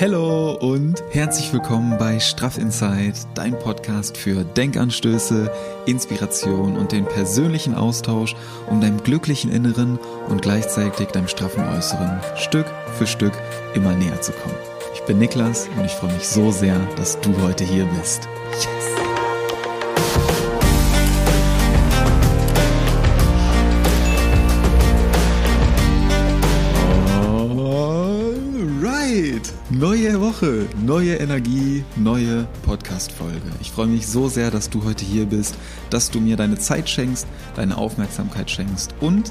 Hallo und herzlich willkommen bei Straff Inside, dein Podcast für Denkanstöße, Inspiration und den persönlichen Austausch, um deinem glücklichen Inneren und gleichzeitig deinem straffen Äußeren Stück für Stück immer näher zu kommen. Ich bin Niklas und ich freue mich so sehr, dass du heute hier bist. Yes! Neue Woche, neue Energie, neue Podcast-Folge. Ich freue mich so sehr, dass du heute hier bist, dass du mir deine Zeit schenkst, deine Aufmerksamkeit schenkst und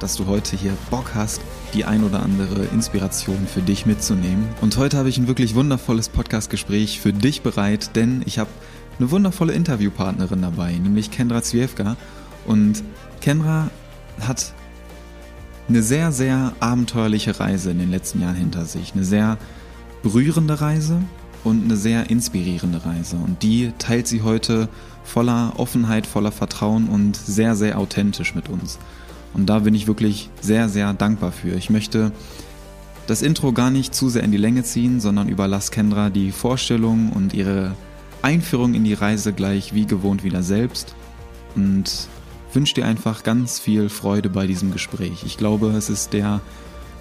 dass du heute hier Bock hast, die ein oder andere Inspiration für dich mitzunehmen. Und heute habe ich ein wirklich wundervolles Podcast-Gespräch für dich bereit, denn ich habe eine wundervolle Interviewpartnerin dabei, nämlich Kendra Zwiefka. Und Kendra hat eine sehr, sehr abenteuerliche Reise in den letzten Jahren hinter sich. Eine sehr berührende Reise und eine sehr inspirierende Reise. Und die teilt sie heute voller Offenheit, voller Vertrauen und sehr, sehr authentisch mit uns. Und da bin ich wirklich sehr, sehr dankbar für. Ich möchte das Intro gar nicht zu sehr in die Länge ziehen, sondern überlasse Kendra die Vorstellung und ihre Einführung in die Reise gleich wie gewohnt wieder selbst. Und wünsche dir einfach ganz viel Freude bei diesem Gespräch. Ich glaube, es ist der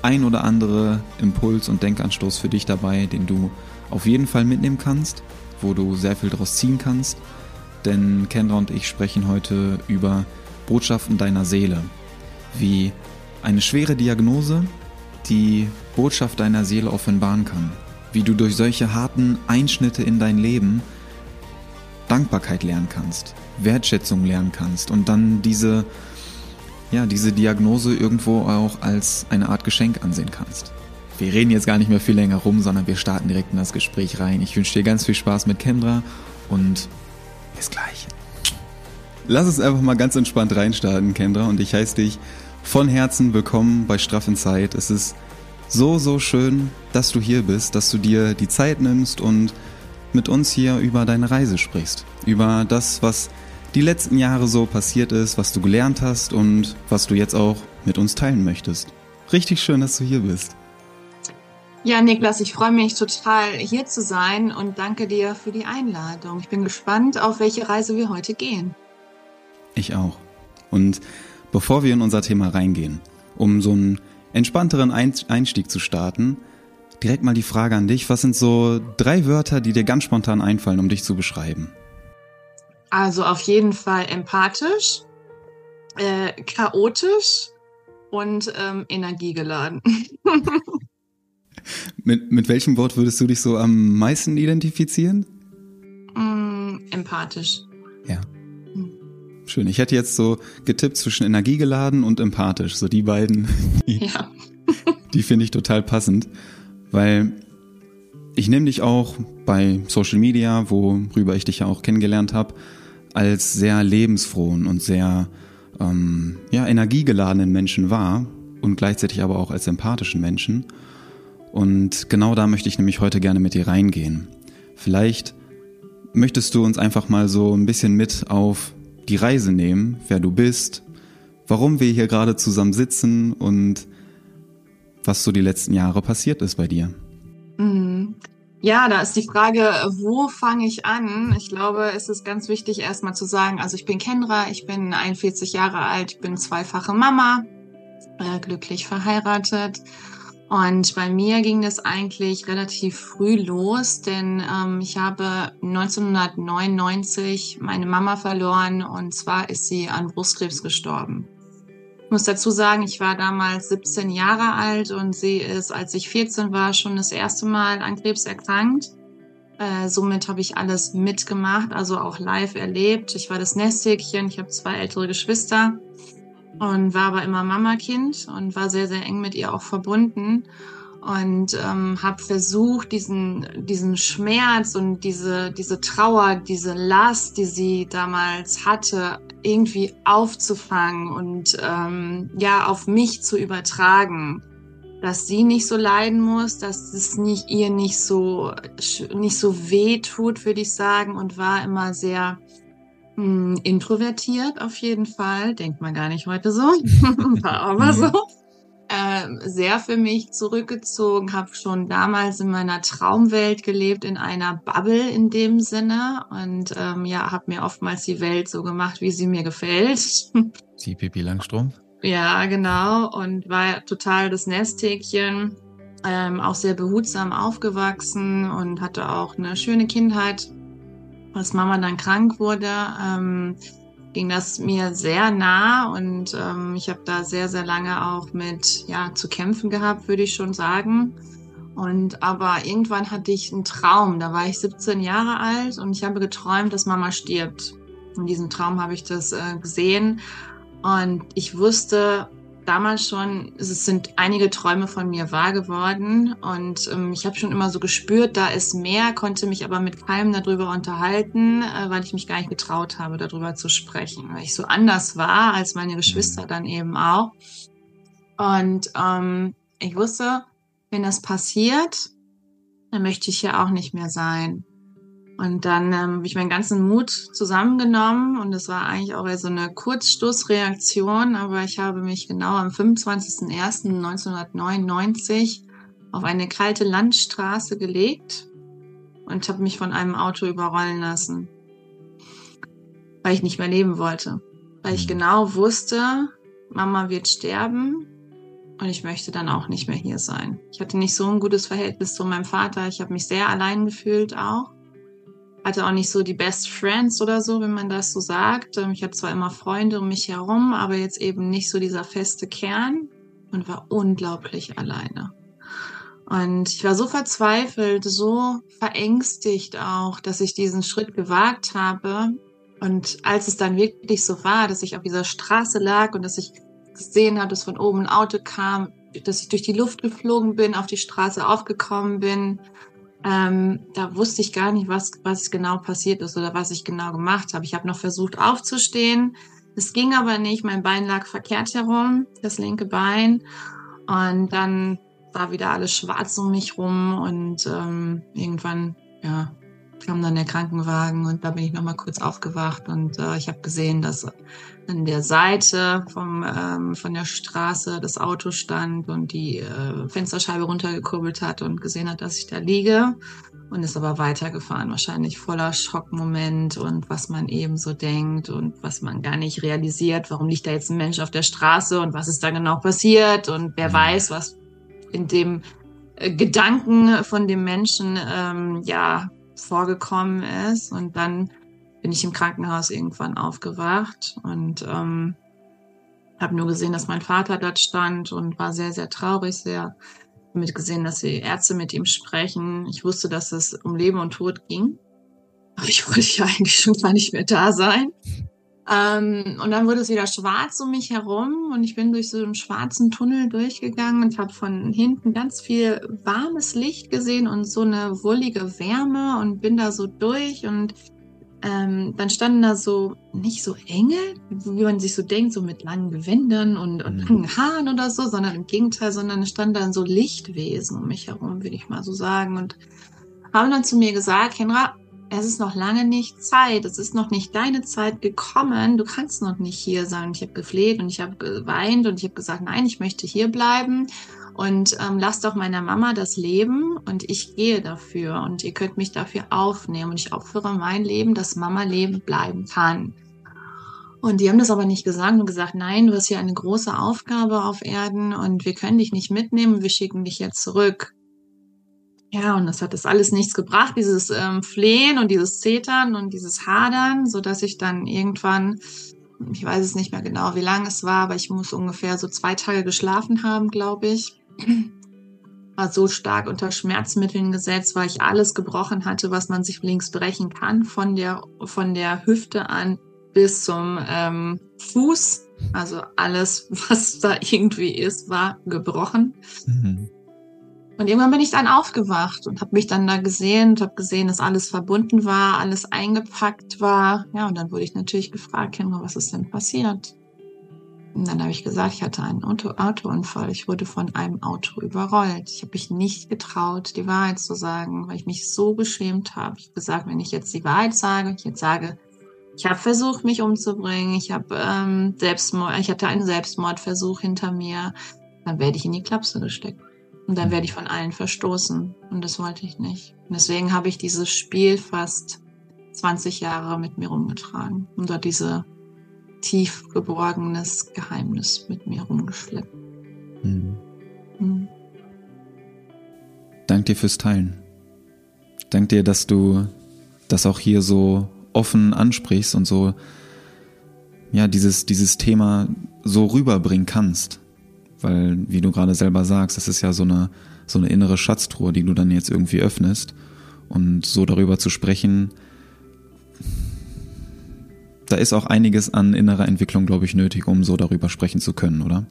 ein oder andere Impuls und Denkanstoß für dich dabei, den du auf jeden Fall mitnehmen kannst, wo du sehr viel daraus ziehen kannst. Denn Kendra und ich sprechen heute über Botschaften deiner Seele. Wie eine schwere Diagnose die Botschaft deiner Seele offenbaren kann. Wie du durch solche harten Einschnitte in dein Leben Dankbarkeit lernen kannst, Wertschätzung lernen kannst und dann diese ja, diese Diagnose irgendwo auch als eine Art Geschenk ansehen kannst. Wir reden jetzt gar nicht mehr viel länger rum, sondern wir starten direkt in das Gespräch rein. Ich wünsche dir ganz viel Spaß mit Kendra und bis gleich. Lass uns einfach mal ganz entspannt reinstarten, Kendra, und ich heiße dich von Herzen willkommen bei Straff in Zeit. Es ist so, so schön, dass du hier bist, dass du dir die Zeit nimmst und mit uns hier über deine Reise sprichst. Über das, was die letzten Jahre so passiert ist, was du gelernt hast und was du jetzt auch mit uns teilen möchtest. Richtig schön, dass du hier bist. Ja, Niklas, ich freue mich total hier zu sein und danke dir für die Einladung. Ich bin gespannt, auf welche Reise wir heute gehen. Ich auch. Und bevor wir in unser Thema reingehen, um so einen entspannteren Einstieg zu starten, direkt mal die Frage an dich, was sind so drei Wörter, die dir ganz spontan einfallen, um dich zu beschreiben? Also auf jeden Fall empathisch, äh, chaotisch und ähm, energiegeladen. mit, mit welchem Wort würdest du dich so am meisten identifizieren? Mm, empathisch. Ja. Hm. Schön. Ich hätte jetzt so getippt zwischen energiegeladen und empathisch. So die beiden. Die, ja. die finde ich total passend. Weil ich nehme dich auch bei Social Media, worüber ich dich ja auch kennengelernt habe, als sehr lebensfrohen und sehr ähm, ja, energiegeladenen Menschen wahr und gleichzeitig aber auch als empathischen Menschen. Und genau da möchte ich nämlich heute gerne mit dir reingehen. Vielleicht möchtest du uns einfach mal so ein bisschen mit auf die Reise nehmen, wer du bist, warum wir hier gerade zusammen sitzen und was so die letzten Jahre passiert ist bei dir. Mhm. Ja, da ist die Frage, wo fange ich an? Ich glaube, es ist ganz wichtig, erstmal zu sagen, also ich bin Kendra, ich bin 41 Jahre alt, ich bin zweifache Mama, äh, glücklich verheiratet. Und bei mir ging das eigentlich relativ früh los, denn ähm, ich habe 1999 meine Mama verloren und zwar ist sie an Brustkrebs gestorben. Ich muss dazu sagen, ich war damals 17 Jahre alt und sie ist, als ich 14 war, schon das erste Mal an Krebs erkrankt. Äh, somit habe ich alles mitgemacht, also auch live erlebt. Ich war das Nesthäkchen, ich habe zwei ältere Geschwister und war aber immer Mama-Kind und war sehr, sehr eng mit ihr auch verbunden und ähm, habe versucht, diesen, diesen Schmerz und diese, diese Trauer, diese Last, die sie damals hatte, irgendwie aufzufangen und ähm, ja, auf mich zu übertragen. Dass sie nicht so leiden muss, dass es nicht, ihr nicht so, nicht so weh tut, würde ich sagen, und war immer sehr mh, hm, introvertiert auf jeden Fall. Denkt man gar nicht heute so, war aber so. Äh, sehr für mich zurückgezogen, habe schon damals in meiner Traumwelt gelebt, in einer Bubble in dem Sinne und ähm, ja, habe mir oftmals die Welt so gemacht, wie sie mir gefällt. Sie Pippi Langstrumpf? Ja, genau und war total das Nesthäkchen, ähm, auch sehr behutsam aufgewachsen und hatte auch eine schöne Kindheit, als Mama dann krank wurde. Ähm, ging das mir sehr nah und ähm, ich habe da sehr, sehr lange auch mit ja, zu kämpfen gehabt, würde ich schon sagen. Und aber irgendwann hatte ich einen Traum, da war ich 17 Jahre alt und ich habe geträumt, dass Mama stirbt. In diesem Traum habe ich das äh, gesehen und ich wusste, damals schon, es sind einige Träume von mir wahr geworden und ähm, ich habe schon immer so gespürt, da ist mehr, konnte mich aber mit keinem darüber unterhalten, äh, weil ich mich gar nicht getraut habe, darüber zu sprechen, weil ich so anders war als meine Geschwister dann eben auch. Und ähm, ich wusste, wenn das passiert, dann möchte ich ja auch nicht mehr sein. Und dann ähm, habe ich meinen ganzen Mut zusammengenommen und es war eigentlich auch so eine Kurzstoßreaktion, aber ich habe mich genau am 25.01.1999 auf eine kalte Landstraße gelegt und habe mich von einem Auto überrollen lassen, weil ich nicht mehr leben wollte, weil ich mhm. genau wusste, Mama wird sterben und ich möchte dann auch nicht mehr hier sein. Ich hatte nicht so ein gutes Verhältnis zu meinem Vater, ich habe mich sehr allein gefühlt auch hatte auch nicht so die Best Friends oder so, wenn man das so sagt. Ähm, ich hatte zwar immer Freunde um mich herum, aber jetzt eben nicht so dieser feste Kern und war unglaublich alleine. Und ich war so verzweifelt, so verängstigt auch, dass ich diesen Schritt gewagt habe. Und als es dann wirklich so war, dass ich auf dieser Straße lag und dass ich gesehen habe, dass von oben ein Auto kam, dass ich durch die Luft geflogen bin, auf die Straße aufgekommen bin, ähm, da wusste ich gar nicht, was, was genau passiert ist oder was ich genau gemacht habe. Ich habe noch versucht aufzustehen. Es ging aber nicht. Mein Bein lag verkehrt herum, das linke Bein. Und dann war wieder alles schwarz um mich rum und ähm, irgendwann, ja, kam dann der Krankenwagen und da bin ich nochmal kurz aufgewacht und äh, ich habe gesehen, dass an der Seite vom, ähm, von der Straße das Auto stand und die äh, Fensterscheibe runtergekurbelt hat und gesehen hat, dass ich da liege und ist aber weitergefahren, wahrscheinlich voller Schockmoment und was man eben so denkt und was man gar nicht realisiert, warum liegt da jetzt ein Mensch auf der Straße und was ist da genau passiert und wer mhm. weiß, was in dem äh, Gedanken von dem Menschen ähm, ja vorgekommen ist. Und dann bin ich im Krankenhaus irgendwann aufgewacht und ähm, habe nur gesehen, dass mein Vater dort stand und war sehr, sehr traurig, sehr mit gesehen, dass die Ärzte mit ihm sprechen. Ich wusste, dass es um Leben und Tod ging. Aber ich wollte ja eigentlich schon gar nicht mehr da sein. Ähm, und dann wurde es wieder schwarz um mich herum und ich bin durch so einen schwarzen Tunnel durchgegangen und habe von hinten ganz viel warmes Licht gesehen und so eine wohlige Wärme und bin da so durch und ähm, dann standen da so nicht so Engel, wie man sich so denkt, so mit langen Gewändern und, und mhm. langen Haaren oder so, sondern im Gegenteil, sondern es standen dann so Lichtwesen um mich herum, würde ich mal so sagen. Und haben dann zu mir gesagt, Henra, es ist noch lange nicht Zeit, es ist noch nicht deine Zeit gekommen, du kannst noch nicht hier sein. Und ich habe gefleht und ich habe geweint und ich habe gesagt, nein, ich möchte hier bleiben und ähm, lasst doch meiner Mama das Leben und ich gehe dafür und ihr könnt mich dafür aufnehmen und ich opfere mein Leben, dass Mama leben bleiben kann. Und die haben das aber nicht gesagt und gesagt, nein, du hast hier eine große Aufgabe auf Erden und wir können dich nicht mitnehmen, wir schicken dich jetzt zurück. Ja, und das hat das alles nichts gebracht, dieses ähm, Flehen und dieses Zetern und dieses Hadern, so dass ich dann irgendwann, ich weiß es nicht mehr genau, wie lange es war, aber ich muss ungefähr so zwei Tage geschlafen haben, glaube ich. War so stark unter Schmerzmitteln gesetzt, weil ich alles gebrochen hatte, was man sich links brechen kann, von der, von der Hüfte an bis zum ähm, Fuß. Also alles, was da irgendwie ist, war gebrochen. Mhm. Und irgendwann bin ich dann aufgewacht und habe mich dann da gesehen und habe gesehen, dass alles verbunden war, alles eingepackt war. Ja, und dann wurde ich natürlich gefragt, Henry, was ist denn passiert? Und dann habe ich gesagt, ich hatte einen Auto Autounfall. Ich wurde von einem Auto überrollt. Ich habe mich nicht getraut, die Wahrheit zu sagen, weil ich mich so geschämt habe. Ich habe gesagt, wenn ich jetzt die Wahrheit sage, ich jetzt sage, ich habe versucht, mich umzubringen. Ich habe ähm, Selbstmord, ich hatte einen Selbstmordversuch hinter mir dann werde ich in die Klapse gesteckt. Und dann werde ich von allen verstoßen. Und das wollte ich nicht. Und deswegen habe ich dieses Spiel fast 20 Jahre mit mir rumgetragen. Und dort diese tief geborgenes Geheimnis mit mir rumgeschleppt. Mhm. Mhm. Dank dir fürs Teilen. Dank dir, dass du das auch hier so offen ansprichst und so, ja, dieses, dieses Thema so rüberbringen kannst. Weil, wie du gerade selber sagst, das ist ja so eine, so eine innere Schatztruhe, die du dann jetzt irgendwie öffnest. Und so darüber zu sprechen, da ist auch einiges an innerer Entwicklung, glaube ich, nötig, um so darüber sprechen zu können, oder?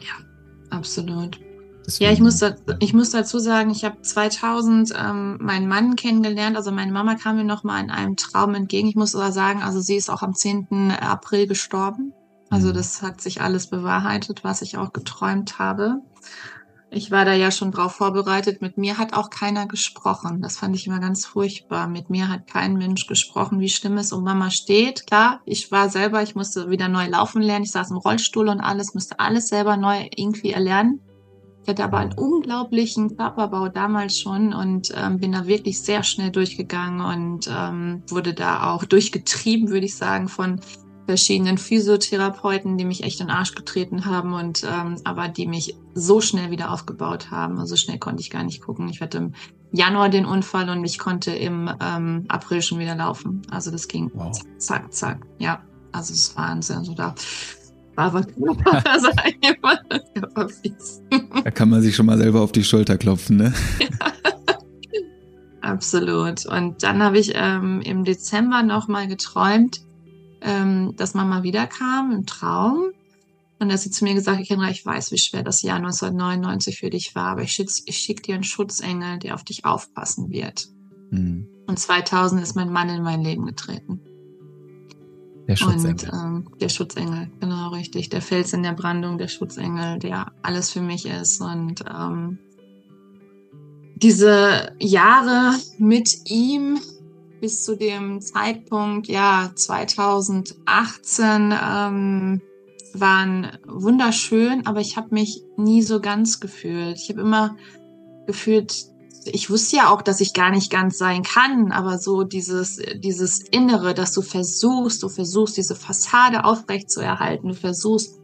Ja, absolut. Deswegen, ja, ich muss, ich muss dazu sagen, ich habe 2000 ähm, meinen Mann kennengelernt. Also meine Mama kam mir noch mal in einem Traum entgegen. Ich muss aber sagen, also sie ist auch am 10. April gestorben. Also mhm. das hat sich alles bewahrheitet, was ich auch geträumt habe. Ich war da ja schon drauf vorbereitet. Mit mir hat auch keiner gesprochen. Das fand ich immer ganz furchtbar. Mit mir hat kein Mensch gesprochen, wie schlimm es um Mama steht. Klar, ich war selber, ich musste wieder neu laufen lernen. Ich saß im Rollstuhl und alles, musste alles selber neu irgendwie erlernen. Ich hatte aber einen unglaublichen Körperbau damals schon und ähm, bin da wirklich sehr schnell durchgegangen und ähm, wurde da auch durchgetrieben, würde ich sagen, von verschiedenen Physiotherapeuten, die mich echt in den Arsch getreten haben und ähm, aber die mich so schnell wieder aufgebaut haben. Also schnell konnte ich gar nicht gucken. Ich hatte im Januar den Unfall und ich konnte im ähm, April schon wieder laufen. Also das ging wow. zack, zack, zack. Ja, also es war Wahnsinn. Also da war was Da kann man sich schon mal selber auf die Schulter klopfen, ne? Ja. Absolut. Und dann habe ich ähm, im Dezember nochmal geträumt, ähm, dass Mama wiederkam im Traum. Und dass sie zu mir gesagt hat, Kendra, ich weiß, wie schwer das Jahr 1999 für dich war, aber ich schicke schick dir einen Schutzengel, der auf dich aufpassen wird. Mhm. Und 2000 ist mein Mann in mein Leben getreten. Der Schutzengel. Und, ähm, der Schutzengel, genau richtig. Der Fels in der Brandung, der Schutzengel, der alles für mich ist. Und ähm, diese Jahre mit ihm bis zu dem Zeitpunkt, ja, 2018 ähm, waren wunderschön, aber ich habe mich nie so ganz gefühlt. Ich habe immer gefühlt, ich wusste ja auch, dass ich gar nicht ganz sein kann, aber so dieses, dieses Innere, dass du versuchst, du versuchst, diese Fassade aufrecht zu erhalten, du versuchst,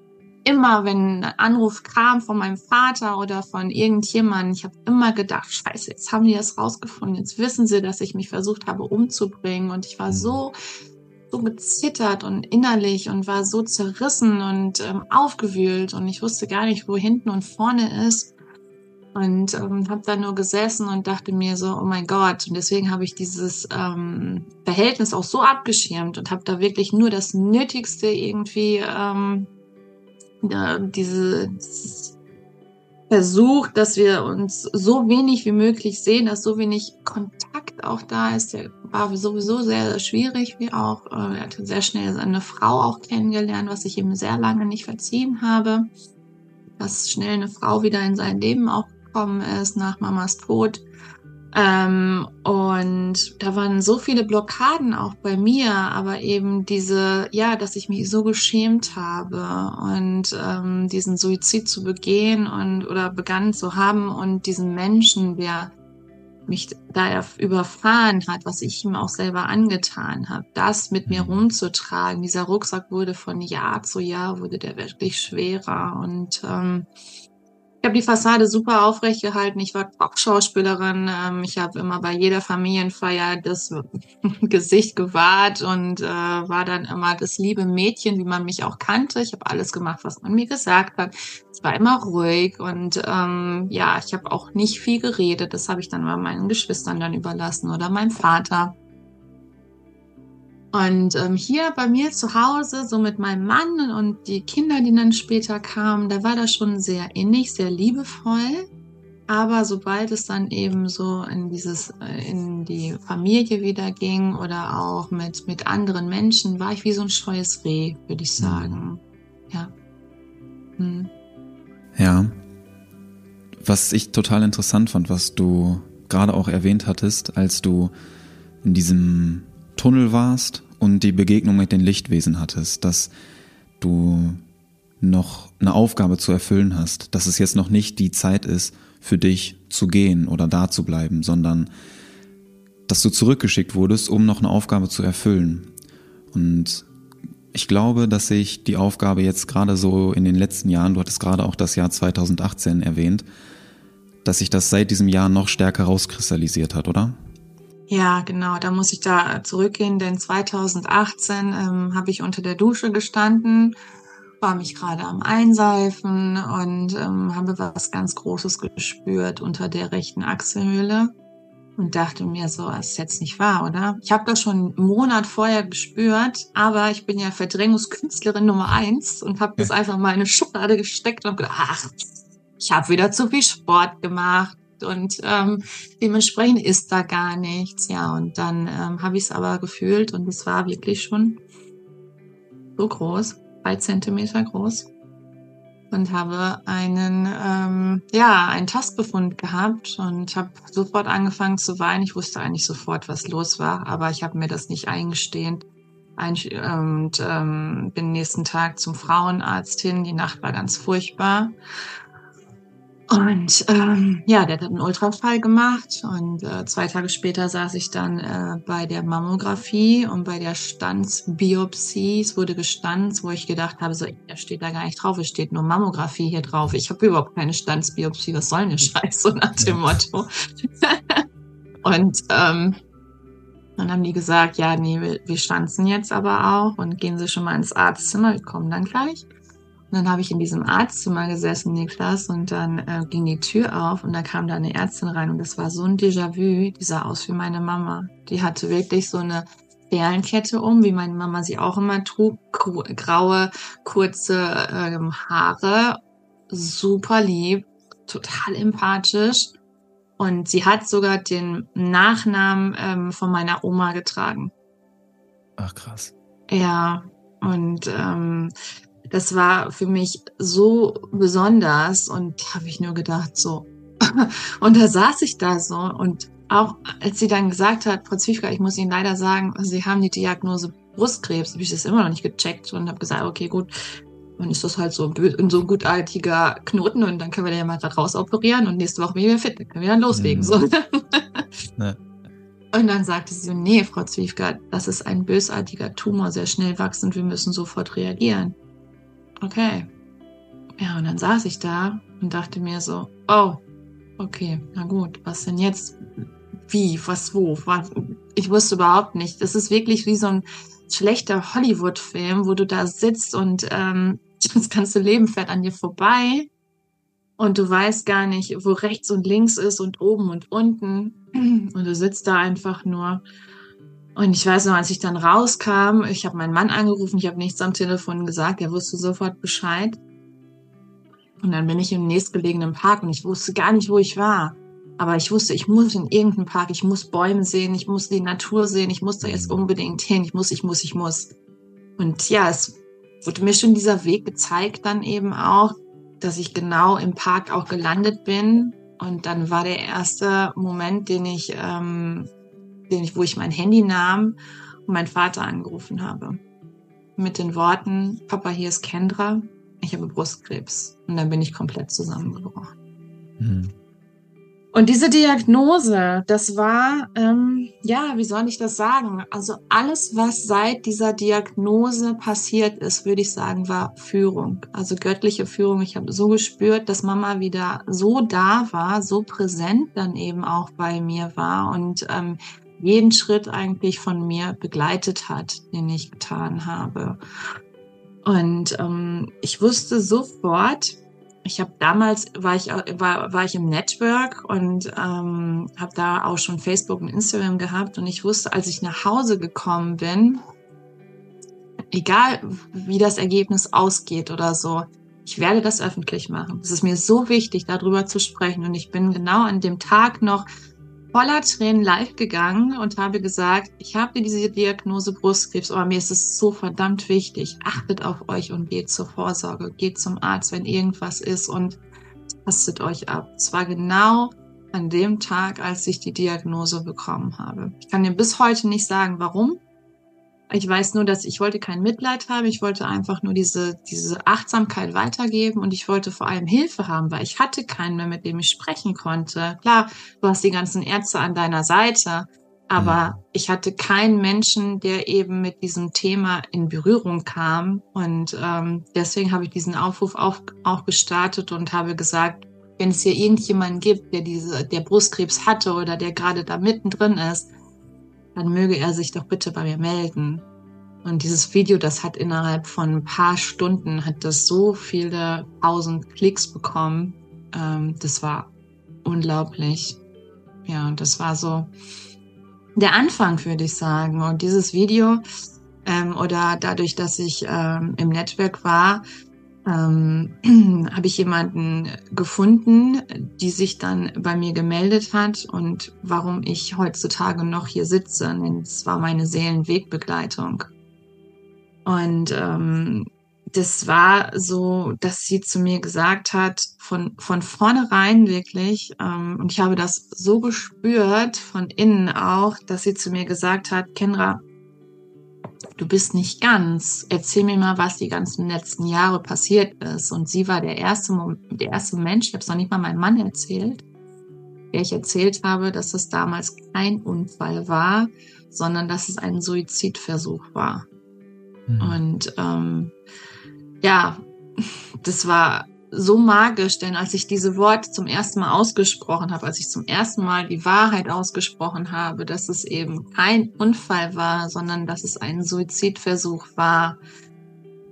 immer, wenn ein Anruf kam von meinem Vater oder von irgendjemandem, ich habe immer gedacht, scheiße, jetzt haben die das rausgefunden, jetzt wissen sie, dass ich mich versucht habe umzubringen. Und ich war so so gezittert und innerlich und war so zerrissen und ähm, aufgewühlt. Und ich wusste gar nicht, wo hinten und vorne ist. Und ähm, habe da nur gesessen und dachte mir so, oh mein Gott. Und deswegen habe ich dieses ähm, Verhältnis auch so abgeschirmt und habe da wirklich nur das Nötigste irgendwie ähm, ja, diese, Versuch, dass wir uns so wenig wie möglich sehen, dass so wenig Kontakt auch da ist. Der war sowieso sehr, sehr schwierig, wie auch. Äh, er hatte sehr schnell seine Frau auch kennengelernt, was ich ihm sehr lange nicht verziehen habe. Dass schnell eine Frau wieder in sein Leben auch gekommen ist nach Mamas Tod. Ähm, und da waren so viele Blockaden auch bei mir, aber eben diese, ja, dass ich mich so geschämt habe und ähm, diesen Suizid zu begehen und oder begann zu haben und diesen Menschen, der mich da überfahren hat, was ich ihm auch selber angetan habe, das mit mir mhm. rumzutragen. Dieser Rucksack wurde von Jahr zu Jahr wurde der wirklich schwerer und ähm, ich habe die Fassade super aufrecht gehalten. Ich war Top-Schauspielerin. Ähm, ich habe immer bei jeder Familienfeier das Gesicht gewahrt und äh, war dann immer das liebe Mädchen, wie man mich auch kannte. Ich habe alles gemacht, was man mir gesagt hat. Ich war immer ruhig und ähm, ja, ich habe auch nicht viel geredet. Das habe ich dann mal meinen Geschwistern dann überlassen oder meinem Vater. Und ähm, hier bei mir zu Hause, so mit meinem Mann und die Kinder, die dann später kamen, da war das schon sehr innig, sehr liebevoll. Aber sobald es dann eben so in dieses, äh, in die Familie wieder ging oder auch mit, mit anderen Menschen, war ich wie so ein scheues Reh, würde ich sagen. Ja. Hm. Ja. Was ich total interessant fand, was du gerade auch erwähnt hattest, als du in diesem Tunnel warst und die Begegnung mit den Lichtwesen hattest, dass du noch eine Aufgabe zu erfüllen hast, dass es jetzt noch nicht die Zeit ist, für dich zu gehen oder da zu bleiben, sondern dass du zurückgeschickt wurdest, um noch eine Aufgabe zu erfüllen. Und ich glaube, dass sich die Aufgabe jetzt gerade so in den letzten Jahren, du hattest gerade auch das Jahr 2018 erwähnt, dass sich das seit diesem Jahr noch stärker rauskristallisiert hat, oder? Ja, genau, da muss ich da zurückgehen, denn 2018 ähm, habe ich unter der Dusche gestanden, war mich gerade am Einseifen und ähm, habe was ganz Großes gespürt unter der rechten Achselhöhle und dachte mir so, das ist jetzt nicht wahr, oder? Ich habe das schon einen Monat vorher gespürt, aber ich bin ja Verdrängungskünstlerin Nummer eins und habe das einfach mal in eine Schublade gesteckt und gedacht, ach, ich habe wieder zu viel Sport gemacht und ähm, dementsprechend ist da gar nichts. Ja, und dann ähm, habe ich es aber gefühlt und es war wirklich schon so groß, drei Zentimeter groß und habe einen, ähm, ja, einen Tastbefund gehabt und habe sofort angefangen zu weinen. Ich wusste eigentlich sofort, was los war, aber ich habe mir das nicht eingestehen. Und ähm, bin nächsten Tag zum Frauenarzt hin. Die Nacht war ganz furchtbar. Und ähm, ja, der hat einen Ultrafall gemacht und äh, zwei Tage später saß ich dann äh, bei der Mammographie und bei der Stanzbiopsie. Es wurde gestanzt, wo ich gedacht habe, so, er steht da gar nicht drauf, es steht nur Mammographie hier drauf. Ich habe überhaupt keine Stanzbiopsie, was soll eine Scheiße, so nach dem Motto. und ähm, dann haben die gesagt, ja, nee, wir, wir stanzen jetzt aber auch und gehen Sie schon mal ins Arztzimmer, wir kommen dann gleich. Und dann habe ich in diesem Arztzimmer gesessen, Niklas, und dann äh, ging die Tür auf und da kam da eine Ärztin rein und das war so ein Déjà-vu, die sah aus wie meine Mama. Die hatte wirklich so eine Perlenkette um, wie meine Mama sie auch immer trug, graue, kurze ähm, Haare, super lieb, total empathisch. Und sie hat sogar den Nachnamen ähm, von meiner Oma getragen. Ach krass. Ja, und ähm, das war für mich so besonders und habe ich nur gedacht, so. und da saß ich da so und auch als sie dann gesagt hat, Frau Zwiefka, ich muss Ihnen leider sagen, Sie haben die Diagnose Brustkrebs, habe ich das immer noch nicht gecheckt und habe gesagt, okay, gut, dann ist das halt so ein so gutartiger Knoten und dann können wir den ja mal da raus operieren und nächste Woche bin ich wieder fit, dann können wir dann loslegen. Mhm. So. ne. Und dann sagte sie so, nee, Frau Zwiefka, das ist ein bösartiger Tumor, sehr schnell wachsend, wir müssen sofort reagieren okay. Ja, und dann saß ich da und dachte mir so, oh, okay, na gut, was denn jetzt? Wie, was, wo? Was? Ich wusste überhaupt nicht. Das ist wirklich wie so ein schlechter Hollywood-Film, wo du da sitzt und ähm, das ganze Leben fährt an dir vorbei und du weißt gar nicht, wo rechts und links ist und oben und unten und du sitzt da einfach nur und ich weiß noch, als ich dann rauskam, ich habe meinen Mann angerufen, ich habe nichts am Telefon gesagt, er wusste sofort Bescheid. Und dann bin ich im nächstgelegenen Park und ich wusste gar nicht, wo ich war. Aber ich wusste, ich muss in irgendeinen Park, ich muss Bäume sehen, ich muss die Natur sehen, ich muss da jetzt unbedingt hin, ich muss, ich muss, ich muss. Und ja, es wurde mir schon dieser Weg gezeigt dann eben auch, dass ich genau im Park auch gelandet bin. Und dann war der erste Moment, den ich ähm, den ich, wo ich mein Handy nahm und meinen Vater angerufen habe. Mit den Worten, Papa, hier ist Kendra, ich habe Brustkrebs. Und dann bin ich komplett zusammengebrochen. Mhm. Und diese Diagnose, das war, ähm, ja, wie soll ich das sagen? Also alles, was seit dieser Diagnose passiert ist, würde ich sagen, war Führung. Also göttliche Führung. Ich habe so gespürt, dass Mama wieder so da war, so präsent dann eben auch bei mir war und ähm, jeden Schritt eigentlich von mir begleitet hat, den ich getan habe. Und ähm, ich wusste sofort, ich habe damals war ich war, war ich im Network und ähm, habe da auch schon Facebook und Instagram gehabt und ich wusste, als ich nach Hause gekommen bin, egal wie das Ergebnis ausgeht oder so, ich werde das öffentlich machen. Es ist mir so wichtig, darüber zu sprechen und ich bin genau an dem Tag noch voller Tränen live gegangen und habe gesagt, ich habe diese Diagnose Brustkrebs, aber mir ist es so verdammt wichtig. Achtet auf euch und geht zur Vorsorge, geht zum Arzt, wenn irgendwas ist und tastet euch ab. Es war genau an dem Tag, als ich die Diagnose bekommen habe. Ich kann dir bis heute nicht sagen, warum. Ich weiß nur, dass ich wollte kein Mitleid haben. Ich wollte einfach nur diese, diese Achtsamkeit weitergeben und ich wollte vor allem Hilfe haben, weil ich hatte keinen mehr, mit dem ich sprechen konnte. Klar, du hast die ganzen Ärzte an deiner Seite, aber mhm. ich hatte keinen Menschen, der eben mit diesem Thema in Berührung kam. Und ähm, deswegen habe ich diesen Aufruf auch, auch gestartet und habe gesagt, wenn es hier irgendjemanden gibt, der diese, der Brustkrebs hatte oder der gerade da mittendrin ist, dann möge er sich doch bitte bei mir melden. Und dieses Video, das hat innerhalb von ein paar Stunden, hat das so viele tausend Klicks bekommen. Ähm, das war unglaublich. Ja, und das war so, der Anfang, würde ich sagen. Und dieses Video ähm, oder dadurch, dass ich ähm, im Netzwerk war, ähm, habe ich jemanden gefunden, die sich dann bei mir gemeldet hat und warum ich heutzutage noch hier sitze. Denn es war meine Seelenwegbegleitung. Und ähm, das war so, dass sie zu mir gesagt hat, von, von vornherein wirklich, ähm, und ich habe das so gespürt, von innen auch, dass sie zu mir gesagt hat, Kendra, du bist nicht ganz. Erzähl mir mal, was die ganzen letzten Jahre passiert ist. Und sie war der erste, der erste Mensch, ich habe es noch nicht mal meinem Mann erzählt, der ich erzählt habe, dass es damals kein Unfall war, sondern dass es ein Suizidversuch war. Mhm. Und ähm, ja, das war so magisch, denn als ich diese Worte zum ersten Mal ausgesprochen habe, als ich zum ersten Mal die Wahrheit ausgesprochen habe, dass es eben kein Unfall war, sondern dass es ein Suizidversuch war,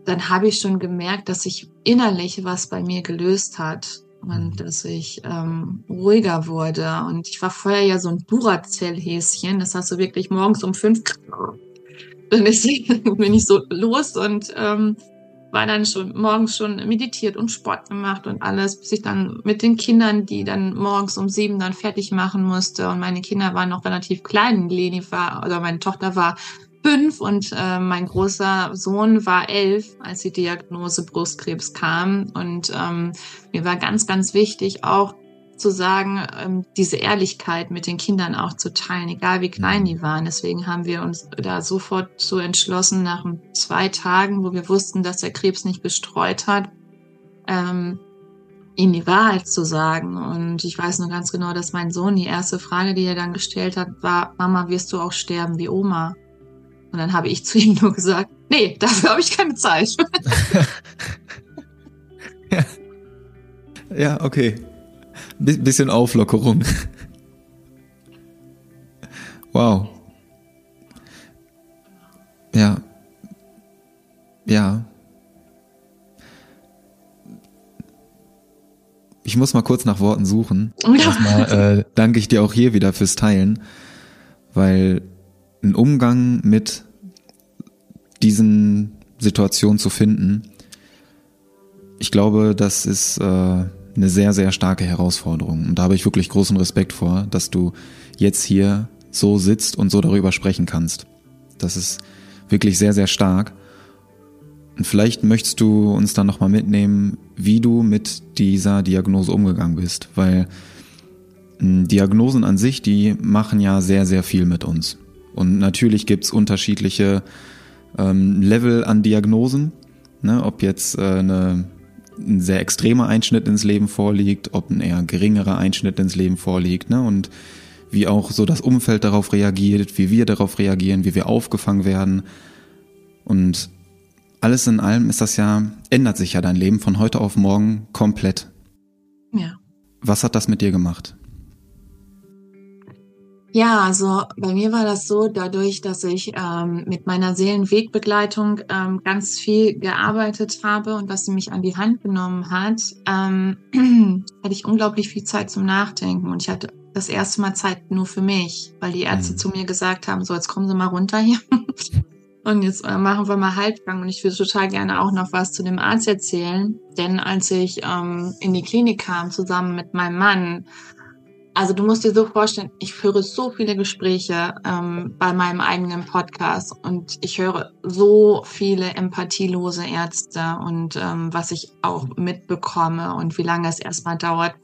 dann habe ich schon gemerkt, dass sich innerlich was bei mir gelöst hat und mhm. dass ich ähm, ruhiger wurde. Und ich war vorher ja so ein Duracell-Häschen, das hast du wirklich morgens um fünf bin ich, bin ich so los und ähm, war dann schon morgens schon meditiert und Sport gemacht und alles, bis ich dann mit den Kindern, die dann morgens um sieben dann fertig machen musste. Und meine Kinder waren noch relativ klein. Leni war, oder meine Tochter war fünf und äh, mein großer Sohn war elf, als die Diagnose Brustkrebs kam. Und ähm, mir war ganz, ganz wichtig auch zu sagen, ähm, diese Ehrlichkeit mit den Kindern auch zu teilen, egal wie klein mhm. die waren. Deswegen haben wir uns da sofort so entschlossen, nach zwei Tagen, wo wir wussten, dass der Krebs nicht gestreut hat, ähm, ihm die Wahrheit zu sagen. Und ich weiß nur ganz genau, dass mein Sohn die erste Frage, die er dann gestellt hat, war, Mama, wirst du auch sterben wie Oma? Und dann habe ich zu ihm nur gesagt, nee, dafür habe ich keine Zeit. ja. ja, okay bisschen Auflockerung. Wow. Ja. Ja. Ich muss mal kurz nach Worten suchen. Erstmal äh, danke ich dir auch hier wieder fürs Teilen, weil ein Umgang mit diesen Situationen zu finden, ich glaube, das ist äh, eine sehr, sehr starke Herausforderung. Und da habe ich wirklich großen Respekt vor, dass du jetzt hier so sitzt und so darüber sprechen kannst. Das ist wirklich sehr, sehr stark. Und vielleicht möchtest du uns dann nochmal mitnehmen, wie du mit dieser Diagnose umgegangen bist, weil hm, Diagnosen an sich, die machen ja sehr, sehr viel mit uns. Und natürlich gibt's unterschiedliche ähm, Level an Diagnosen, ne, ob jetzt äh, eine ein sehr extremer Einschnitt ins Leben vorliegt, ob ein eher geringerer Einschnitt ins Leben vorliegt, ne? Und wie auch so das Umfeld darauf reagiert, wie wir darauf reagieren, wie wir aufgefangen werden. Und alles in allem ist das ja, ändert sich ja dein Leben von heute auf morgen komplett. Ja. Was hat das mit dir gemacht? Ja, also bei mir war das so, dadurch, dass ich ähm, mit meiner Seelenwegbegleitung ähm, ganz viel gearbeitet habe und dass sie mich an die Hand genommen hat, ähm, hatte ich unglaublich viel Zeit zum Nachdenken und ich hatte das erste Mal Zeit nur für mich, weil die Ärzte mhm. zu mir gesagt haben, so jetzt kommen Sie mal runter hier und jetzt äh, machen wir mal Halbgang und ich würde total gerne auch noch was zu dem Arzt erzählen, denn als ich ähm, in die Klinik kam zusammen mit meinem Mann, also du musst dir so vorstellen, ich führe so viele Gespräche ähm, bei meinem eigenen Podcast und ich höre so viele empathielose Ärzte und ähm, was ich auch mitbekomme und wie lange es erstmal dauert,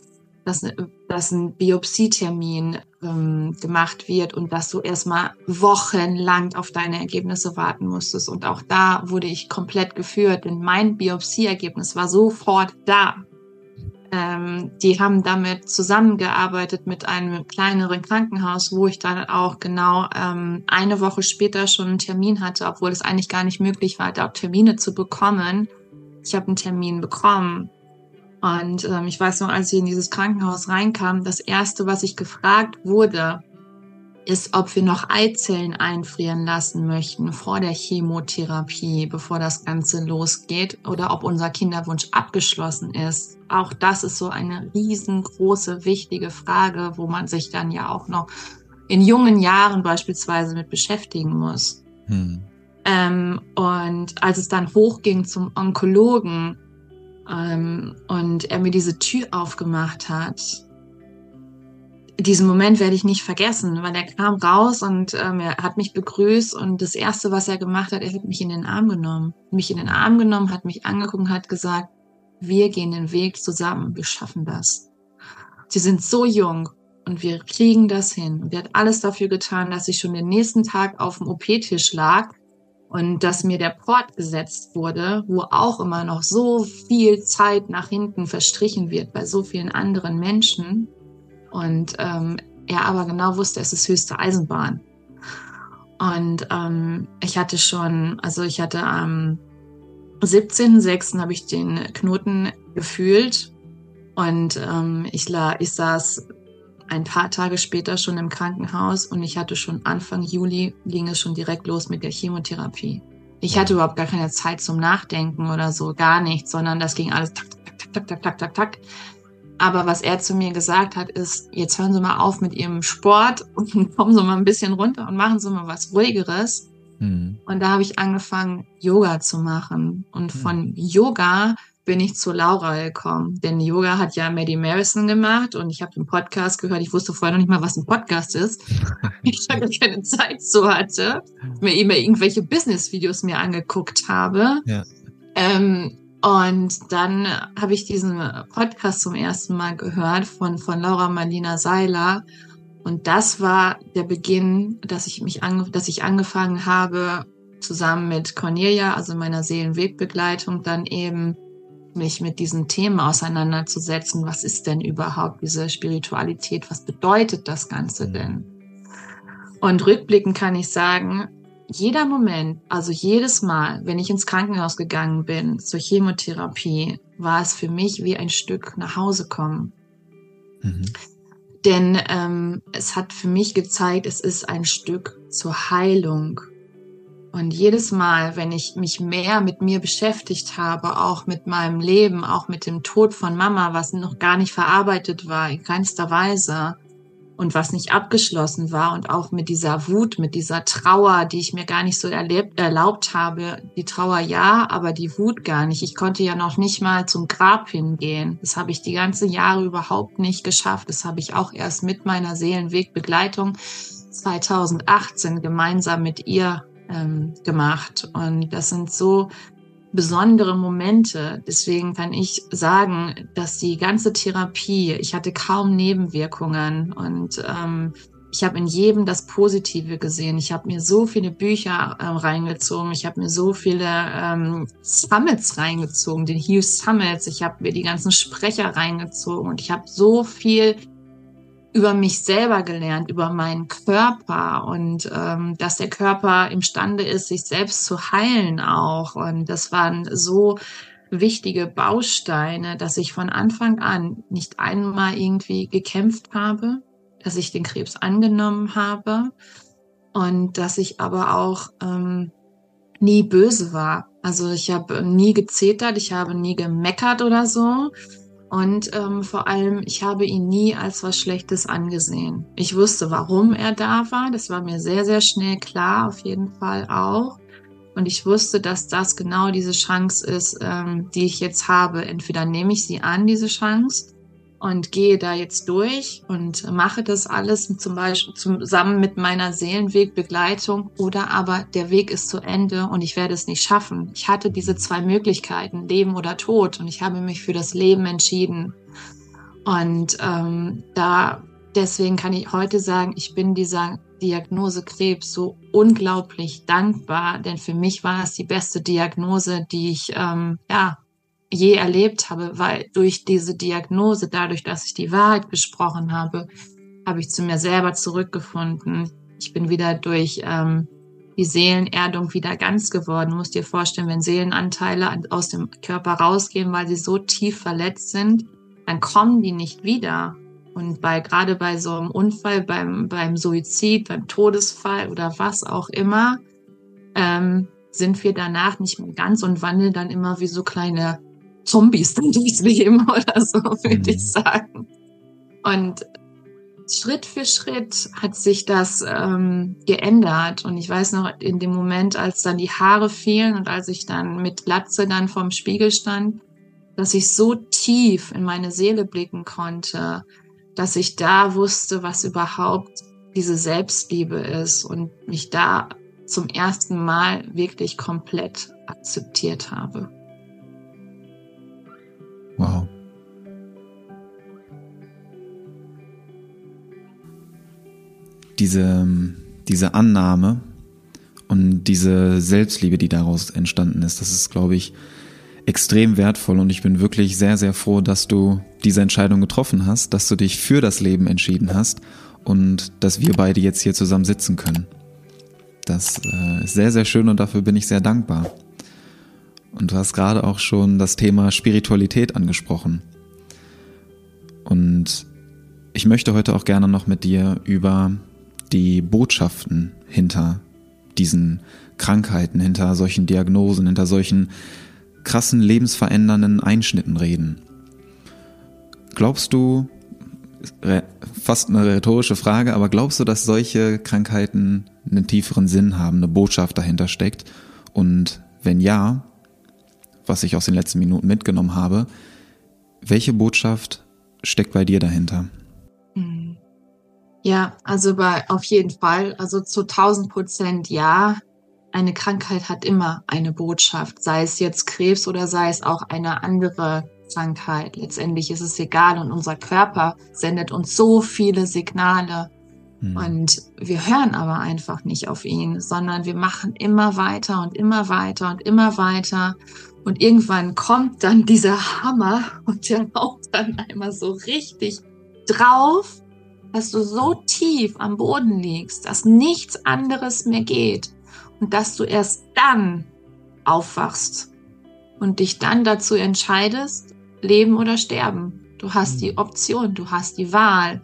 dass, dass ein Biopsietermin ähm, gemacht wird und dass du erstmal wochenlang auf deine Ergebnisse warten musstest. Und auch da wurde ich komplett geführt, denn mein Biopsieergebnis war sofort da. Ähm, die haben damit zusammengearbeitet mit einem kleineren Krankenhaus, wo ich dann auch genau ähm, eine Woche später schon einen Termin hatte, obwohl es eigentlich gar nicht möglich war, da Termine zu bekommen. Ich habe einen Termin bekommen. Und ähm, ich weiß noch, als ich in dieses Krankenhaus reinkam, das erste, was ich gefragt wurde, ist, ob wir noch Eizellen einfrieren lassen möchten vor der Chemotherapie, bevor das Ganze losgeht, oder ob unser Kinderwunsch abgeschlossen ist. Auch das ist so eine riesengroße, wichtige Frage, wo man sich dann ja auch noch in jungen Jahren beispielsweise mit beschäftigen muss. Hm. Ähm, und als es dann hochging zum Onkologen ähm, und er mir diese Tür aufgemacht hat, diesen Moment werde ich nicht vergessen, weil er kam raus und ähm, er hat mich begrüßt und das erste, was er gemacht hat, er hat mich in den Arm genommen, mich in den Arm genommen, hat mich angeguckt und hat gesagt, wir gehen den Weg zusammen, wir schaffen das. Sie sind so jung und wir kriegen das hin. Und er hat alles dafür getan, dass ich schon den nächsten Tag auf dem OP-Tisch lag und dass mir der Port gesetzt wurde, wo auch immer noch so viel Zeit nach hinten verstrichen wird bei so vielen anderen Menschen und ähm, er aber genau wusste, es ist höchste Eisenbahn. Und ähm, ich hatte schon, also ich hatte am 17.06. habe ich den Knoten gefühlt und ähm, ich, la, ich saß ein paar Tage später schon im Krankenhaus und ich hatte schon Anfang Juli ging es schon direkt los mit der Chemotherapie. Ich hatte überhaupt gar keine Zeit zum Nachdenken oder so, gar nichts, sondern das ging alles tak, tak, tak, tak, tak, tak, tak. Aber was er zu mir gesagt hat, ist, jetzt hören Sie mal auf mit Ihrem Sport und kommen Sie mal ein bisschen runter und machen Sie mal was Ruhigeres. Mhm. Und da habe ich angefangen, Yoga zu machen. Und mhm. von Yoga bin ich zu Laura gekommen. Denn Yoga hat ja Maddie Marison gemacht und ich habe den Podcast gehört. Ich wusste vorher noch nicht mal, was ein Podcast ist. ich habe keine Zeit so hatte, mir immer irgendwelche Business-Videos mir angeguckt habe. Ja. Ähm, und dann habe ich diesen Podcast zum ersten Mal gehört von, von Laura Marlina Seiler. Und das war der Beginn, dass ich mich ange dass ich angefangen habe, zusammen mit Cornelia, also meiner Seelenwegbegleitung, dann eben mich mit diesen Themen auseinanderzusetzen. Was ist denn überhaupt diese Spiritualität? Was bedeutet das Ganze denn? Und rückblickend kann ich sagen, jeder Moment, also jedes Mal, wenn ich ins Krankenhaus gegangen bin zur Chemotherapie, war es für mich wie ein Stück nach Hause kommen. Mhm. Denn ähm, es hat für mich gezeigt, es ist ein Stück zur Heilung. Und jedes Mal, wenn ich mich mehr mit mir beschäftigt habe, auch mit meinem Leben, auch mit dem Tod von Mama, was noch gar nicht verarbeitet war, in keinster Weise, und was nicht abgeschlossen war und auch mit dieser Wut, mit dieser Trauer, die ich mir gar nicht so erlebt, erlaubt habe. Die Trauer ja, aber die Wut gar nicht. Ich konnte ja noch nicht mal zum Grab hingehen. Das habe ich die ganzen Jahre überhaupt nicht geschafft. Das habe ich auch erst mit meiner Seelenwegbegleitung 2018 gemeinsam mit ihr ähm, gemacht. Und das sind so besondere Momente. Deswegen kann ich sagen, dass die ganze Therapie, ich hatte kaum Nebenwirkungen und ähm, ich habe in jedem das Positive gesehen. Ich habe mir so viele Bücher äh, reingezogen. Ich habe mir so viele ähm, Summits reingezogen, den Hughes Summits. Ich habe mir die ganzen Sprecher reingezogen und ich habe so viel über mich selber gelernt, über meinen Körper und ähm, dass der Körper imstande ist, sich selbst zu heilen auch. Und das waren so wichtige Bausteine, dass ich von Anfang an nicht einmal irgendwie gekämpft habe, dass ich den Krebs angenommen habe und dass ich aber auch ähm, nie böse war. Also ich habe nie gezetert, ich habe nie gemeckert oder so, und ähm, vor allem, ich habe ihn nie als was Schlechtes angesehen. Ich wusste, warum er da war. Das war mir sehr, sehr schnell klar, auf jeden Fall auch. Und ich wusste, dass das genau diese Chance ist, ähm, die ich jetzt habe. Entweder nehme ich sie an, diese Chance, und gehe da jetzt durch und mache das alles zum Beispiel zusammen mit meiner Seelenwegbegleitung oder aber der Weg ist zu Ende und ich werde es nicht schaffen. Ich hatte diese zwei Möglichkeiten, Leben oder Tod und ich habe mich für das Leben entschieden. Und ähm, da deswegen kann ich heute sagen, ich bin dieser Diagnose Krebs so unglaublich dankbar, denn für mich war es die beste Diagnose, die ich ähm, ja je erlebt habe, weil durch diese Diagnose, dadurch, dass ich die Wahrheit gesprochen habe, habe ich zu mir selber zurückgefunden. Ich bin wieder durch ähm, die Seelenerdung wieder ganz geworden. Du musst dir vorstellen, wenn Seelenanteile aus dem Körper rausgehen, weil sie so tief verletzt sind, dann kommen die nicht wieder. Und bei, gerade bei so einem Unfall, beim, beim Suizid, beim Todesfall oder was auch immer, ähm, sind wir danach nicht mehr ganz und wandeln dann immer wie so kleine Zombies dann durchs Leben oder so, würde ich mhm. sagen. Und Schritt für Schritt hat sich das ähm, geändert. Und ich weiß noch, in dem Moment, als dann die Haare fielen und als ich dann mit Glatze dann vorm Spiegel stand, dass ich so tief in meine Seele blicken konnte, dass ich da wusste, was überhaupt diese Selbstliebe ist und mich da zum ersten Mal wirklich komplett akzeptiert habe. Wow. Diese, diese Annahme und diese Selbstliebe, die daraus entstanden ist, das ist, glaube ich, extrem wertvoll und ich bin wirklich sehr, sehr froh, dass du diese Entscheidung getroffen hast, dass du dich für das Leben entschieden hast und dass wir beide jetzt hier zusammen sitzen können. Das äh, ist sehr, sehr schön und dafür bin ich sehr dankbar. Und du hast gerade auch schon das Thema Spiritualität angesprochen. Und ich möchte heute auch gerne noch mit dir über die Botschaften hinter diesen Krankheiten, hinter solchen Diagnosen, hinter solchen krassen lebensverändernden Einschnitten reden. Glaubst du, fast eine rhetorische Frage, aber glaubst du, dass solche Krankheiten einen tieferen Sinn haben, eine Botschaft dahinter steckt? Und wenn ja, was ich aus den letzten Minuten mitgenommen habe, welche Botschaft steckt bei dir dahinter? Hm. Ja, also bei, auf jeden Fall, also zu 1000 Prozent ja eine Krankheit hat immer eine Botschaft, sei es jetzt Krebs oder sei es auch eine andere Krankheit. Letztendlich ist es egal und unser Körper sendet uns so viele Signale mhm. und wir hören aber einfach nicht auf ihn, sondern wir machen immer weiter und immer weiter und immer weiter und irgendwann kommt dann dieser Hammer und der haut dann einmal so richtig drauf, dass du so tief am Boden liegst, dass nichts anderes mehr geht und dass du erst dann aufwachst und dich dann dazu entscheidest, leben oder sterben. Du hast die mhm. Option, du hast die Wahl.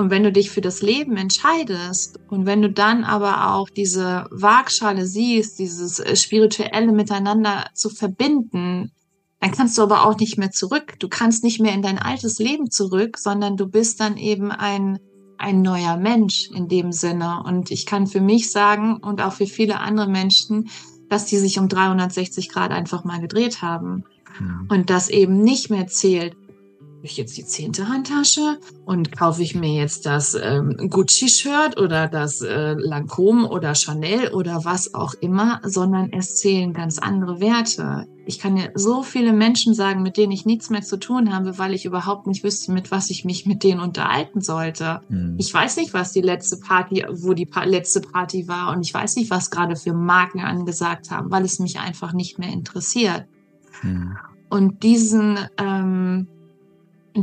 Und wenn du dich für das Leben entscheidest und wenn du dann aber auch diese Waagschale siehst, dieses äh, spirituelle Miteinander zu verbinden, dann kannst du aber auch nicht mehr zurück. Du kannst nicht mehr in dein altes Leben zurück, sondern du bist dann eben ein ein neuer Mensch in dem Sinne. Und ich kann für mich sagen und auch für viele andere Menschen, dass die sich um 360 Grad einfach mal gedreht haben. Ja. Und das eben nicht mehr zählt, ich jetzt die zehnte Handtasche und kaufe ich mir jetzt das ähm, Gucci-Shirt oder das äh, Lancôme oder Chanel oder was auch immer, sondern es zählen ganz andere Werte. Ich kann ja so viele Menschen sagen, mit denen ich nichts mehr zu tun habe, weil ich überhaupt nicht wüsste, mit was ich mich mit denen unterhalten sollte. Mhm. Ich weiß nicht, was die letzte Party, wo die pa letzte Party war und ich weiß nicht, was gerade für Marken angesagt haben, weil es mich einfach nicht mehr interessiert. Mhm. Und diesen ähm,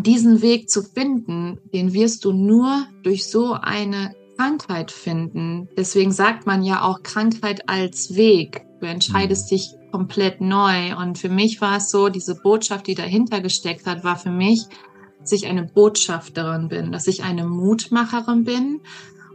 diesen Weg zu finden, den wirst du nur durch so eine Krankheit finden. Deswegen sagt man ja auch Krankheit als Weg. Du entscheidest mhm. dich komplett neu. Und für mich war es so, diese Botschaft, die dahinter gesteckt hat, war für mich, dass ich eine Botschafterin bin, dass ich eine Mutmacherin bin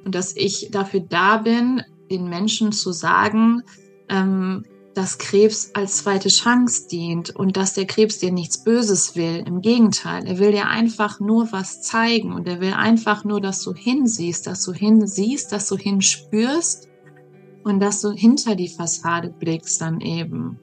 und dass ich dafür da bin, den Menschen zu sagen, ähm, dass Krebs als zweite Chance dient und dass der Krebs dir nichts Böses will. Im Gegenteil, er will dir einfach nur was zeigen und er will einfach nur, dass du hinsiehst, dass du hinsiehst, dass du hinspürst und dass du hinter die Fassade blickst dann eben.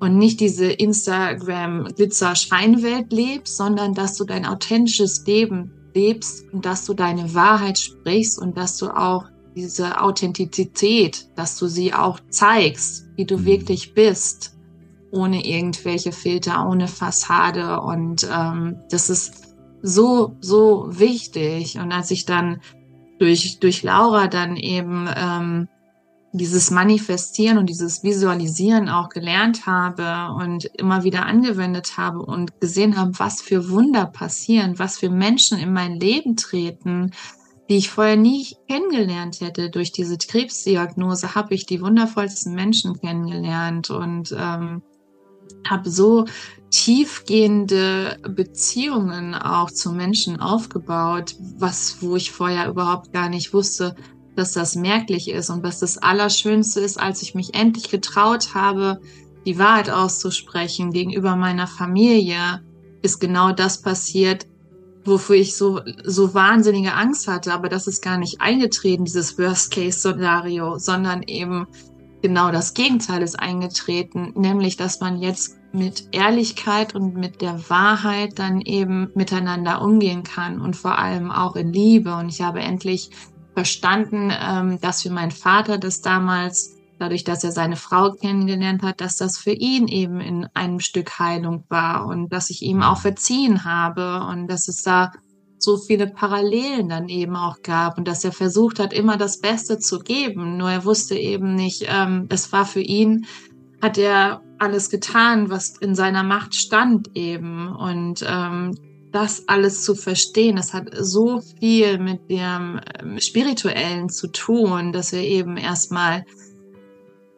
Und nicht diese Instagram-Glitzer-Scheinwelt lebst, sondern dass du dein authentisches Leben lebst und dass du deine Wahrheit sprichst und dass du auch diese Authentizität, dass du sie auch zeigst, wie du mhm. wirklich bist, ohne irgendwelche Filter, ohne Fassade. Und ähm, das ist so, so wichtig. Und als ich dann durch, durch Laura dann eben ähm, dieses Manifestieren und dieses Visualisieren auch gelernt habe und immer wieder angewendet habe und gesehen habe, was für Wunder passieren, was für Menschen in mein Leben treten, die ich vorher nie kennengelernt hätte. Durch diese Krebsdiagnose habe ich die wundervollsten Menschen kennengelernt und ähm, habe so tiefgehende Beziehungen auch zu Menschen aufgebaut, was, wo ich vorher überhaupt gar nicht wusste, dass das merklich ist und was das Allerschönste ist, als ich mich endlich getraut habe, die Wahrheit auszusprechen gegenüber meiner Familie, ist genau das passiert, wofür ich so, so wahnsinnige Angst hatte. Aber das ist gar nicht eingetreten, dieses Worst-Case-Szenario, sondern eben genau das Gegenteil ist eingetreten, nämlich dass man jetzt mit Ehrlichkeit und mit der Wahrheit dann eben miteinander umgehen kann und vor allem auch in Liebe. Und ich habe endlich verstanden, ähm, dass für meinen Vater das damals, dadurch, dass er seine Frau kennengelernt hat, dass das für ihn eben in einem Stück Heilung war und dass ich ihm auch verziehen habe und dass es da so viele Parallelen dann eben auch gab und dass er versucht hat, immer das Beste zu geben. Nur er wusste eben nicht, ähm, es war für ihn, hat er alles getan, was in seiner Macht stand eben. Und ähm, das alles zu verstehen, das hat so viel mit dem ähm, Spirituellen zu tun, dass wir eben erstmal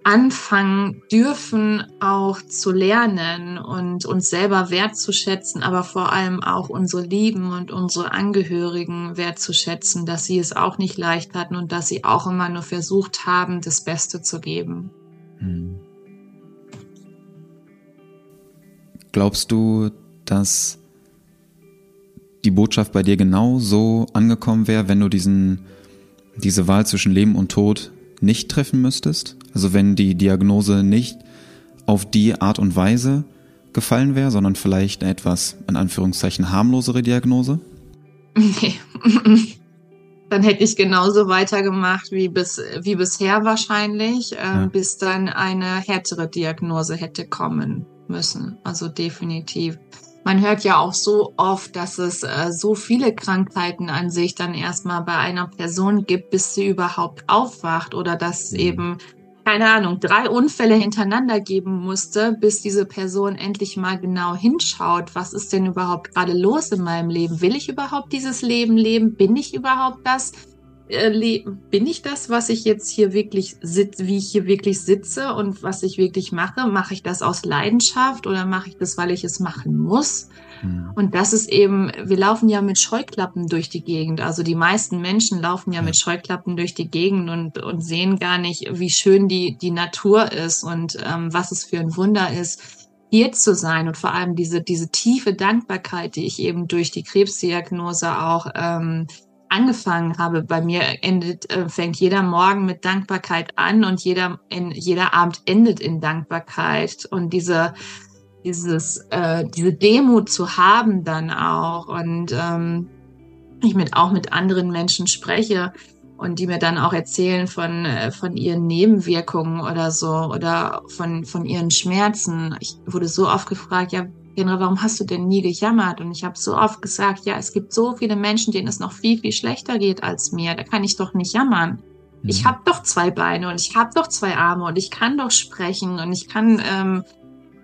anfangen dürfen, auch zu lernen und uns selber wertzuschätzen, aber vor allem auch unsere Lieben und unsere Angehörigen wertzuschätzen, dass sie es auch nicht leicht hatten und dass sie auch immer nur versucht haben, das Beste zu geben. Hm. Glaubst du, dass die Botschaft bei dir genau so angekommen wäre, wenn du diesen, diese Wahl zwischen Leben und Tod nicht treffen müsstest? Also wenn die Diagnose nicht auf die Art und Weise gefallen wäre, sondern vielleicht eine etwas, in Anführungszeichen, harmlosere Diagnose? Nee. dann hätte ich genauso weitergemacht wie, bis, wie bisher wahrscheinlich, äh, ja. bis dann eine härtere Diagnose hätte kommen müssen. Also definitiv. Man hört ja auch so oft, dass es äh, so viele Krankheiten an sich dann erstmal bei einer Person gibt, bis sie überhaupt aufwacht oder dass mhm. eben keine Ahnung, drei Unfälle hintereinander geben musste, bis diese Person endlich mal genau hinschaut, was ist denn überhaupt gerade los in meinem Leben? Will ich überhaupt dieses Leben leben? Bin ich überhaupt das? Äh, bin ich das, was ich jetzt hier wirklich sitze, wie ich hier wirklich sitze und was ich wirklich mache? Mache ich das aus Leidenschaft oder mache ich das, weil ich es machen muss? Mhm. Und das ist eben, wir laufen ja mit Scheuklappen durch die Gegend. Also die meisten Menschen laufen ja mit Scheuklappen durch die Gegend und, und sehen gar nicht, wie schön die, die Natur ist und ähm, was es für ein Wunder ist, hier zu sein und vor allem diese, diese tiefe Dankbarkeit, die ich eben durch die Krebsdiagnose auch ähm, angefangen habe. Bei mir endet, äh, fängt jeder Morgen mit Dankbarkeit an und jeder, in, jeder Abend endet in Dankbarkeit. Und diese, dieses, äh, diese Demut zu haben dann auch und ähm, ich mit auch mit anderen Menschen spreche und die mir dann auch erzählen von, äh, von ihren Nebenwirkungen oder so oder von, von ihren Schmerzen. Ich wurde so oft gefragt, ja, General, warum hast du denn nie gejammert? Und ich habe so oft gesagt, ja, es gibt so viele Menschen, denen es noch viel, viel schlechter geht als mir. Da kann ich doch nicht jammern. Mhm. Ich habe doch zwei Beine und ich habe doch zwei Arme und ich kann doch sprechen und ich kann, ähm,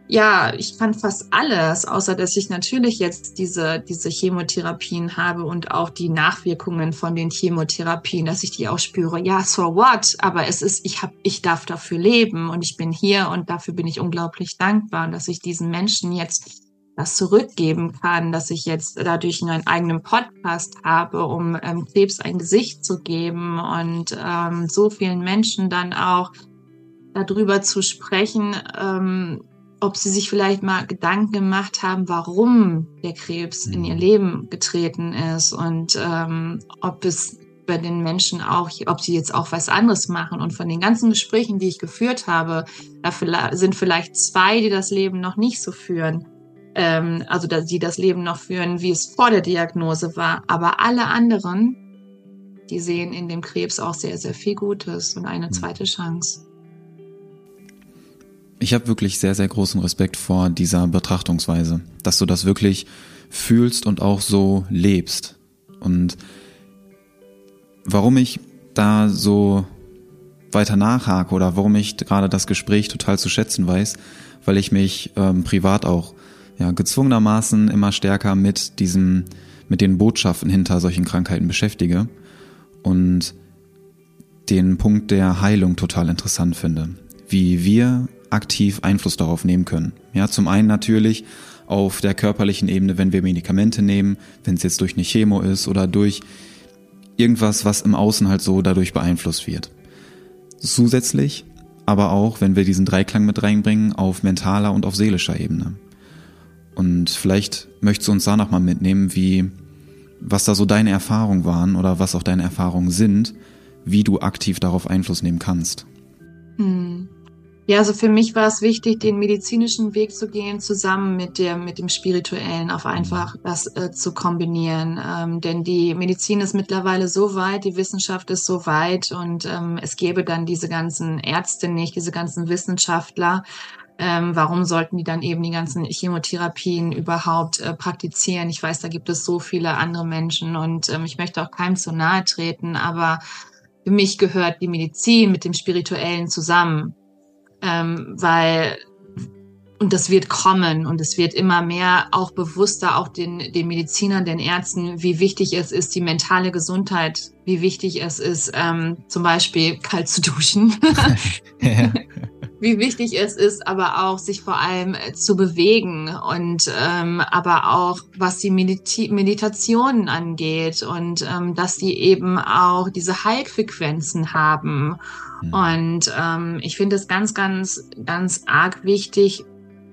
ja, ich kann fast alles, außer dass ich natürlich jetzt diese, diese Chemotherapien habe und auch die Nachwirkungen von den Chemotherapien, dass ich die auch spüre. Ja, so what? Aber es ist, ich hab, ich darf dafür leben und ich bin hier und dafür bin ich unglaublich dankbar, dass ich diesen Menschen jetzt das zurückgeben kann, dass ich jetzt dadurch einen eigenen Podcast habe, um ähm, Krebs ein Gesicht zu geben und ähm, so vielen Menschen dann auch darüber zu sprechen, ähm, ob sie sich vielleicht mal Gedanken gemacht haben, warum der Krebs in ihr mhm. Leben getreten ist und ähm, ob es bei den Menschen auch, ob sie jetzt auch was anderes machen. Und von den ganzen Gesprächen, die ich geführt habe, da sind vielleicht zwei, die das Leben noch nicht so führen ähm, also dass sie das Leben noch führen, wie es vor der Diagnose war. Aber alle anderen, die sehen in dem Krebs auch sehr, sehr viel Gutes und eine hm. zweite Chance. Ich habe wirklich sehr, sehr großen Respekt vor dieser Betrachtungsweise, dass du das wirklich fühlst und auch so lebst. Und warum ich da so weiter nachhake oder warum ich gerade das Gespräch total zu schätzen weiß, weil ich mich ähm, privat auch ja, gezwungenermaßen immer stärker mit diesem, mit den Botschaften hinter solchen Krankheiten beschäftige und den Punkt der Heilung total interessant finde. Wie wir aktiv Einfluss darauf nehmen können. Ja, zum einen natürlich auf der körperlichen Ebene, wenn wir Medikamente nehmen, wenn es jetzt durch eine Chemo ist oder durch irgendwas, was im Außen halt so dadurch beeinflusst wird. Zusätzlich aber auch, wenn wir diesen Dreiklang mit reinbringen, auf mentaler und auf seelischer Ebene. Und vielleicht möchtest du uns da nochmal mitnehmen, wie, was da so deine Erfahrungen waren oder was auch deine Erfahrungen sind, wie du aktiv darauf Einfluss nehmen kannst. Hm. Ja, also für mich war es wichtig, den medizinischen Weg zu gehen, zusammen mit der, mit dem spirituellen, auf einfach das äh, zu kombinieren. Ähm, denn die Medizin ist mittlerweile so weit, die Wissenschaft ist so weit und ähm, es gäbe dann diese ganzen Ärzte nicht, diese ganzen Wissenschaftler. Ähm, warum sollten die dann eben die ganzen Chemotherapien überhaupt äh, praktizieren? Ich weiß, da gibt es so viele andere Menschen und ähm, ich möchte auch keinem zu nahe treten, aber für mich gehört die Medizin mit dem Spirituellen zusammen ähm, weil und das wird kommen und es wird immer mehr auch bewusster auch den, den Medizinern, den Ärzten, wie wichtig es ist, die mentale Gesundheit, wie wichtig es ist, ähm, zum Beispiel kalt zu duschen. ja. Wie wichtig es ist, aber auch sich vor allem äh, zu bewegen und ähm, aber auch was die Medita Meditationen angeht und ähm, dass die eben auch diese Heilfrequenzen haben Mhm. Und ähm, ich finde es ganz, ganz, ganz arg wichtig,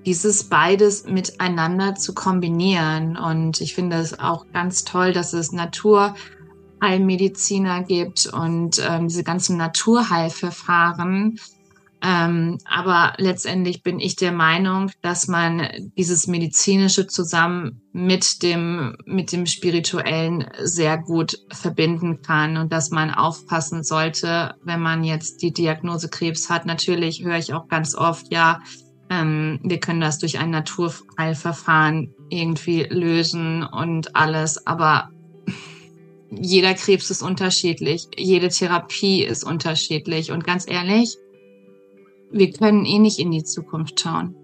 dieses beides miteinander zu kombinieren. Und ich finde es auch ganz toll, dass es Naturheilmediziner gibt und ähm, diese ganzen Naturheilverfahren, ähm, aber letztendlich bin ich der Meinung, dass man dieses medizinische zusammen mit dem, mit dem spirituellen sehr gut verbinden kann und dass man aufpassen sollte, wenn man jetzt die Diagnose Krebs hat. Natürlich höre ich auch ganz oft, ja, ähm, wir können das durch ein Naturheilverfahren irgendwie lösen und alles, aber jeder Krebs ist unterschiedlich, jede Therapie ist unterschiedlich und ganz ehrlich, wir können eh nicht in die Zukunft schauen,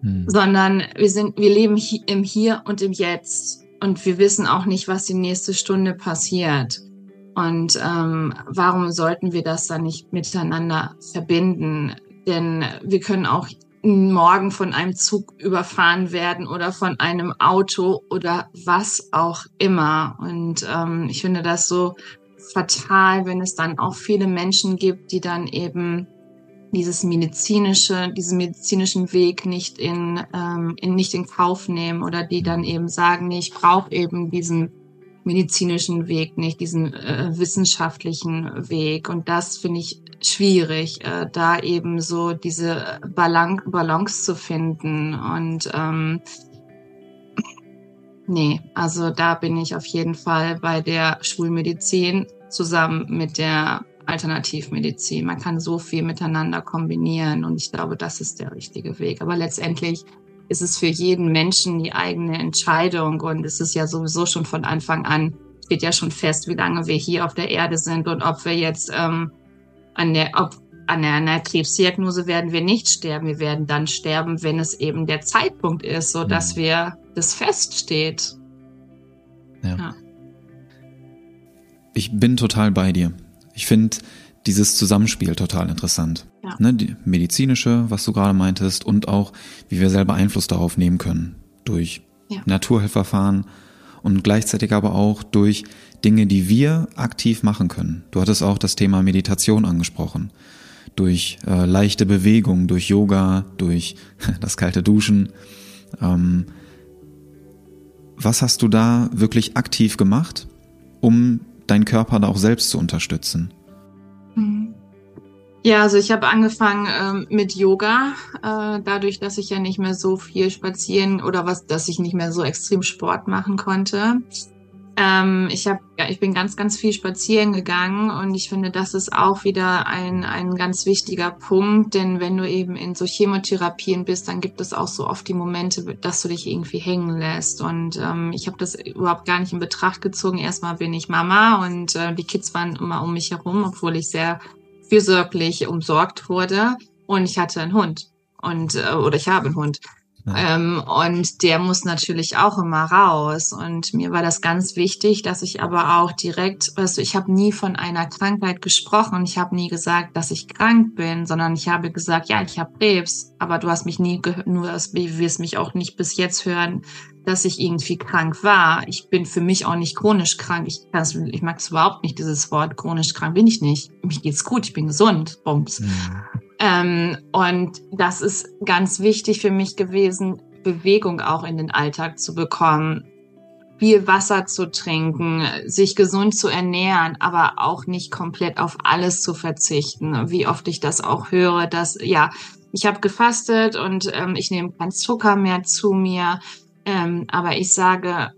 hm. sondern wir sind, wir leben hi im Hier und im Jetzt und wir wissen auch nicht, was die nächste Stunde passiert. Und ähm, warum sollten wir das dann nicht miteinander verbinden? Denn wir können auch morgen von einem Zug überfahren werden oder von einem Auto oder was auch immer. Und ähm, ich finde das so fatal, wenn es dann auch viele Menschen gibt, die dann eben dieses medizinische, diesen medizinischen Weg nicht in, ähm, in nicht in Kauf nehmen oder die dann eben sagen, nee, ich brauche eben diesen medizinischen Weg nicht, diesen äh, wissenschaftlichen Weg. Und das finde ich schwierig, äh, da eben so diese Balan Balance zu finden. Und ähm, nee, also da bin ich auf jeden Fall bei der Schulmedizin zusammen mit der Alternativmedizin. Man kann so viel miteinander kombinieren und ich glaube, das ist der richtige Weg. Aber letztendlich ist es für jeden Menschen die eigene Entscheidung und es ist ja sowieso schon von Anfang an, steht ja schon fest, wie lange wir hier auf der Erde sind und ob wir jetzt ähm, an der, ob an einer Krebsdiagnose werden wir nicht sterben. Wir werden dann sterben, wenn es eben der Zeitpunkt ist, so dass mhm. wir das feststeht. Ja. ja. Ich bin total bei dir. Ich finde dieses Zusammenspiel total interessant. Ja. Ne, die medizinische, was du gerade meintest, und auch, wie wir selber Einfluss darauf nehmen können. Durch ja. Naturheilverfahren und gleichzeitig aber auch durch Dinge, die wir aktiv machen können. Du hattest auch das Thema Meditation angesprochen. Durch äh, leichte Bewegung, durch Yoga, durch das kalte Duschen. Ähm, was hast du da wirklich aktiv gemacht, um deinen Körper da auch selbst zu unterstützen? Mhm. Ja, also ich habe angefangen ähm, mit Yoga, äh, dadurch, dass ich ja nicht mehr so viel spazieren oder was, dass ich nicht mehr so extrem Sport machen konnte. Ähm, ich habe, ja, ich bin ganz, ganz viel spazieren gegangen und ich finde, das ist auch wieder ein, ein ganz wichtiger Punkt, denn wenn du eben in so Chemotherapien bist, dann gibt es auch so oft die Momente, dass du dich irgendwie hängen lässt. Und ähm, ich habe das überhaupt gar nicht in Betracht gezogen. Erstmal bin ich Mama und äh, die Kids waren immer um mich herum, obwohl ich sehr fürsorglich umsorgt wurde. Und ich hatte einen Hund und äh, oder ich habe einen Hund ähm, und der muss natürlich auch immer raus. Und mir war das ganz wichtig, dass ich aber auch direkt, du, ich habe nie von einer Krankheit gesprochen. Ich habe nie gesagt, dass ich krank bin, sondern ich habe gesagt, ja, ich habe Krebs. Aber du hast mich nie gehört, nur wie wirst mich auch nicht bis jetzt hören, dass ich irgendwie krank war. Ich bin für mich auch nicht chronisch krank. Ich, ich mag es überhaupt nicht, dieses Wort chronisch krank bin ich nicht. Mir geht's gut, ich bin gesund. Bums. Mhm. Ähm, und das ist ganz wichtig für mich gewesen, Bewegung auch in den Alltag zu bekommen, viel Wasser zu trinken, sich gesund zu ernähren, aber auch nicht komplett auf alles zu verzichten. Wie oft ich das auch höre, dass ja, ich habe gefastet und ähm, ich nehme keinen Zucker mehr zu mir, ähm, aber ich sage,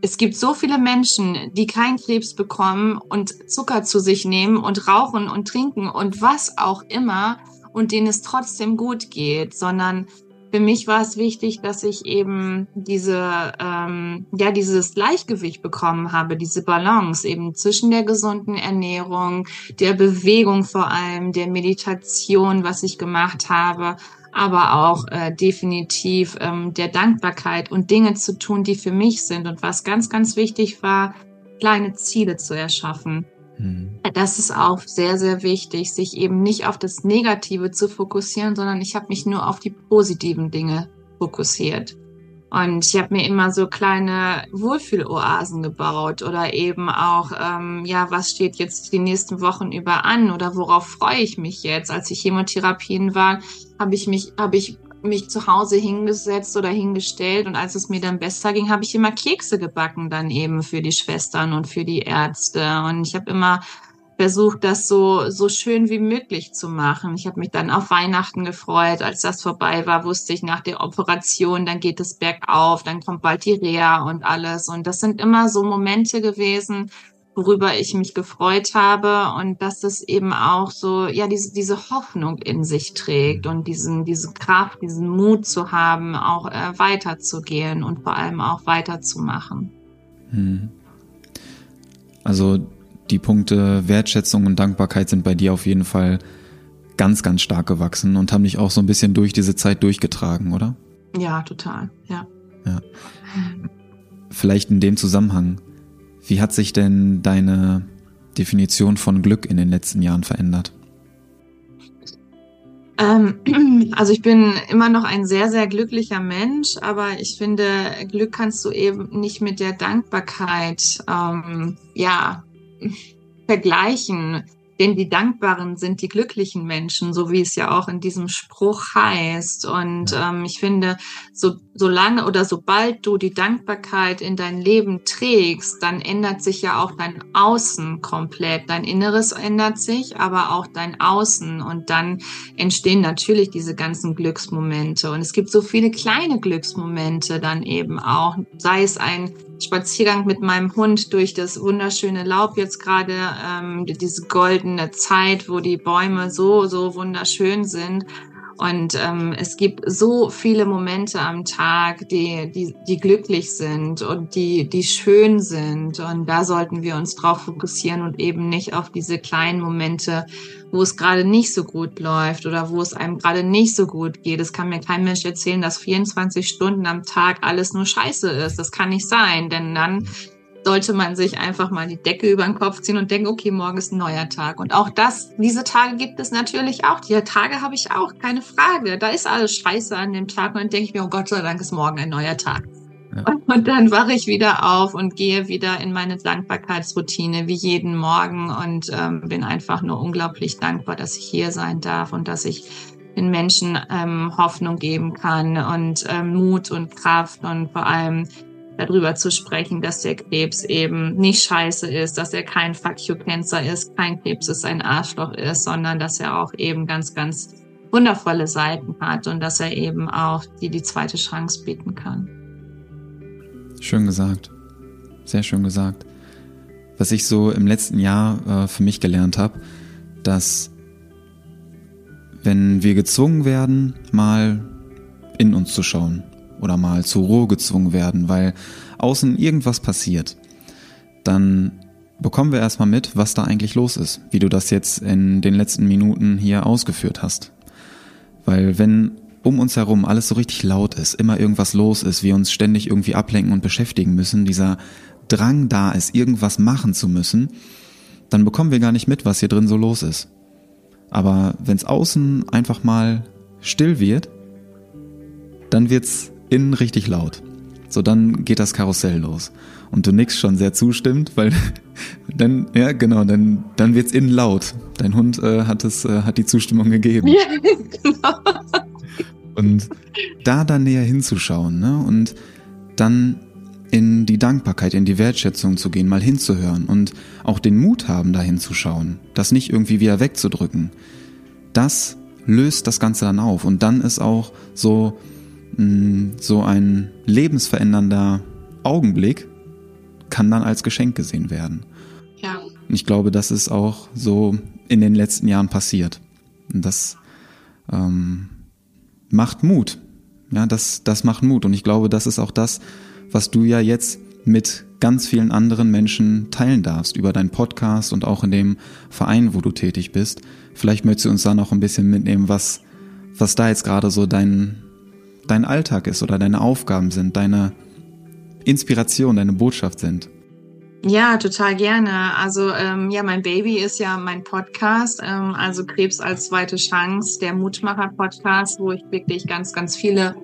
es gibt so viele Menschen, die keinen Krebs bekommen und Zucker zu sich nehmen und rauchen und trinken und was auch immer und denen es trotzdem gut geht, sondern für mich war es wichtig, dass ich eben diese, ähm, ja, dieses Gleichgewicht bekommen habe, diese Balance eben zwischen der gesunden Ernährung, der Bewegung vor allem, der Meditation, was ich gemacht habe aber auch äh, definitiv ähm, der Dankbarkeit und Dinge zu tun, die für mich sind. Und was ganz, ganz wichtig war, kleine Ziele zu erschaffen. Mhm. Das ist auch sehr, sehr wichtig, sich eben nicht auf das Negative zu fokussieren, sondern ich habe mich nur auf die positiven Dinge fokussiert. Und ich habe mir immer so kleine Wohlfühloasen gebaut oder eben auch, ähm, ja, was steht jetzt die nächsten Wochen über an oder worauf freue ich mich jetzt? Als ich Chemotherapien war, habe ich mich, habe ich mich zu Hause hingesetzt oder hingestellt und als es mir dann besser ging, habe ich immer Kekse gebacken dann eben für die Schwestern und für die Ärzte und ich habe immer versucht, das so, so schön wie möglich zu machen. Ich habe mich dann auf Weihnachten gefreut. Als das vorbei war, wusste ich nach der Operation, dann geht es bergauf, dann kommt bald die Reha und alles. Und das sind immer so Momente gewesen, worüber ich mich gefreut habe und dass es eben auch so, ja, diese, diese Hoffnung in sich trägt und diesen, diese Kraft, diesen Mut zu haben, auch äh, weiterzugehen und vor allem auch weiterzumachen. Hm. Also die Punkte Wertschätzung und Dankbarkeit sind bei dir auf jeden Fall ganz, ganz stark gewachsen und haben dich auch so ein bisschen durch diese Zeit durchgetragen, oder? Ja, total, ja. ja. Vielleicht in dem Zusammenhang, wie hat sich denn deine Definition von Glück in den letzten Jahren verändert? Ähm, also ich bin immer noch ein sehr, sehr glücklicher Mensch, aber ich finde, Glück kannst du eben nicht mit der Dankbarkeit ähm, ja vergleichen. Denn die Dankbaren sind die glücklichen Menschen, so wie es ja auch in diesem Spruch heißt. Und ähm, ich finde, so, solange oder sobald du die Dankbarkeit in dein Leben trägst, dann ändert sich ja auch dein Außen komplett. Dein Inneres ändert sich, aber auch dein Außen. Und dann entstehen natürlich diese ganzen Glücksmomente. Und es gibt so viele kleine Glücksmomente dann eben auch. Sei es ein Spaziergang mit meinem Hund durch das wunderschöne Laub jetzt gerade, ähm, diese goldene Zeit, wo die Bäume so, so wunderschön sind. Und ähm, es gibt so viele Momente am Tag, die, die, die glücklich sind und die, die schön sind. Und da sollten wir uns drauf fokussieren und eben nicht auf diese kleinen Momente, wo es gerade nicht so gut läuft oder wo es einem gerade nicht so gut geht. Es kann mir kein Mensch erzählen, dass 24 Stunden am Tag alles nur Scheiße ist. Das kann nicht sein, denn dann sollte man sich einfach mal die Decke über den Kopf ziehen und denken, okay, morgen ist ein neuer Tag. Und auch das, diese Tage gibt es natürlich auch. Die Tage habe ich auch, keine Frage. Da ist alles scheiße an dem Tag und dann denke ich mir, oh Gott sei Dank ist morgen ein neuer Tag. Ja. Und dann wache ich wieder auf und gehe wieder in meine Dankbarkeitsroutine wie jeden Morgen und ähm, bin einfach nur unglaublich dankbar, dass ich hier sein darf und dass ich den Menschen ähm, Hoffnung geben kann und ähm, Mut und Kraft und vor allem darüber zu sprechen, dass der Krebs eben nicht scheiße ist, dass er kein Fuck you Cancer ist, kein Krebs ist ein Arschloch ist, sondern dass er auch eben ganz, ganz wundervolle Seiten hat und dass er eben auch die die zweite Chance bieten kann. Schön gesagt. sehr schön gesagt. Was ich so im letzten Jahr äh, für mich gelernt habe, dass wenn wir gezwungen werden, mal in uns zu schauen oder mal zur Ruhe gezwungen werden, weil außen irgendwas passiert, dann bekommen wir erstmal mit, was da eigentlich los ist, wie du das jetzt in den letzten Minuten hier ausgeführt hast. Weil wenn um uns herum alles so richtig laut ist, immer irgendwas los ist, wir uns ständig irgendwie ablenken und beschäftigen müssen, dieser Drang da ist, irgendwas machen zu müssen, dann bekommen wir gar nicht mit, was hier drin so los ist. Aber wenn es außen einfach mal still wird, dann wird's innen richtig laut. So, dann geht das Karussell los. Und du nix schon sehr zustimmt, weil dann, ja, genau, dann, dann wird's innen laut. Dein Hund äh, hat es, äh, hat die Zustimmung gegeben. Ja, genau. Und da dann näher hinzuschauen, ne? Und dann in die Dankbarkeit, in die Wertschätzung zu gehen, mal hinzuhören und auch den Mut haben, da hinzuschauen, das nicht irgendwie wieder wegzudrücken. Das löst das Ganze dann auf und dann ist auch so so ein lebensverändernder Augenblick kann dann als Geschenk gesehen werden. Ja. Und ich glaube, das ist auch so in den letzten Jahren passiert. Und das ähm, macht Mut. Ja, das, das macht Mut. Und ich glaube, das ist auch das, was du ja jetzt mit ganz vielen anderen Menschen teilen darfst über deinen Podcast und auch in dem Verein, wo du tätig bist. Vielleicht möchtest du uns da noch ein bisschen mitnehmen, was, was da jetzt gerade so dein, dein Alltag ist oder deine Aufgaben sind, deine Inspiration, deine Botschaft sind. Ja, total gerne. Also ähm, ja, mein Baby ist ja mein Podcast, ähm, also Krebs als zweite Chance, der Mutmacher-Podcast, wo ich wirklich ganz, ganz viele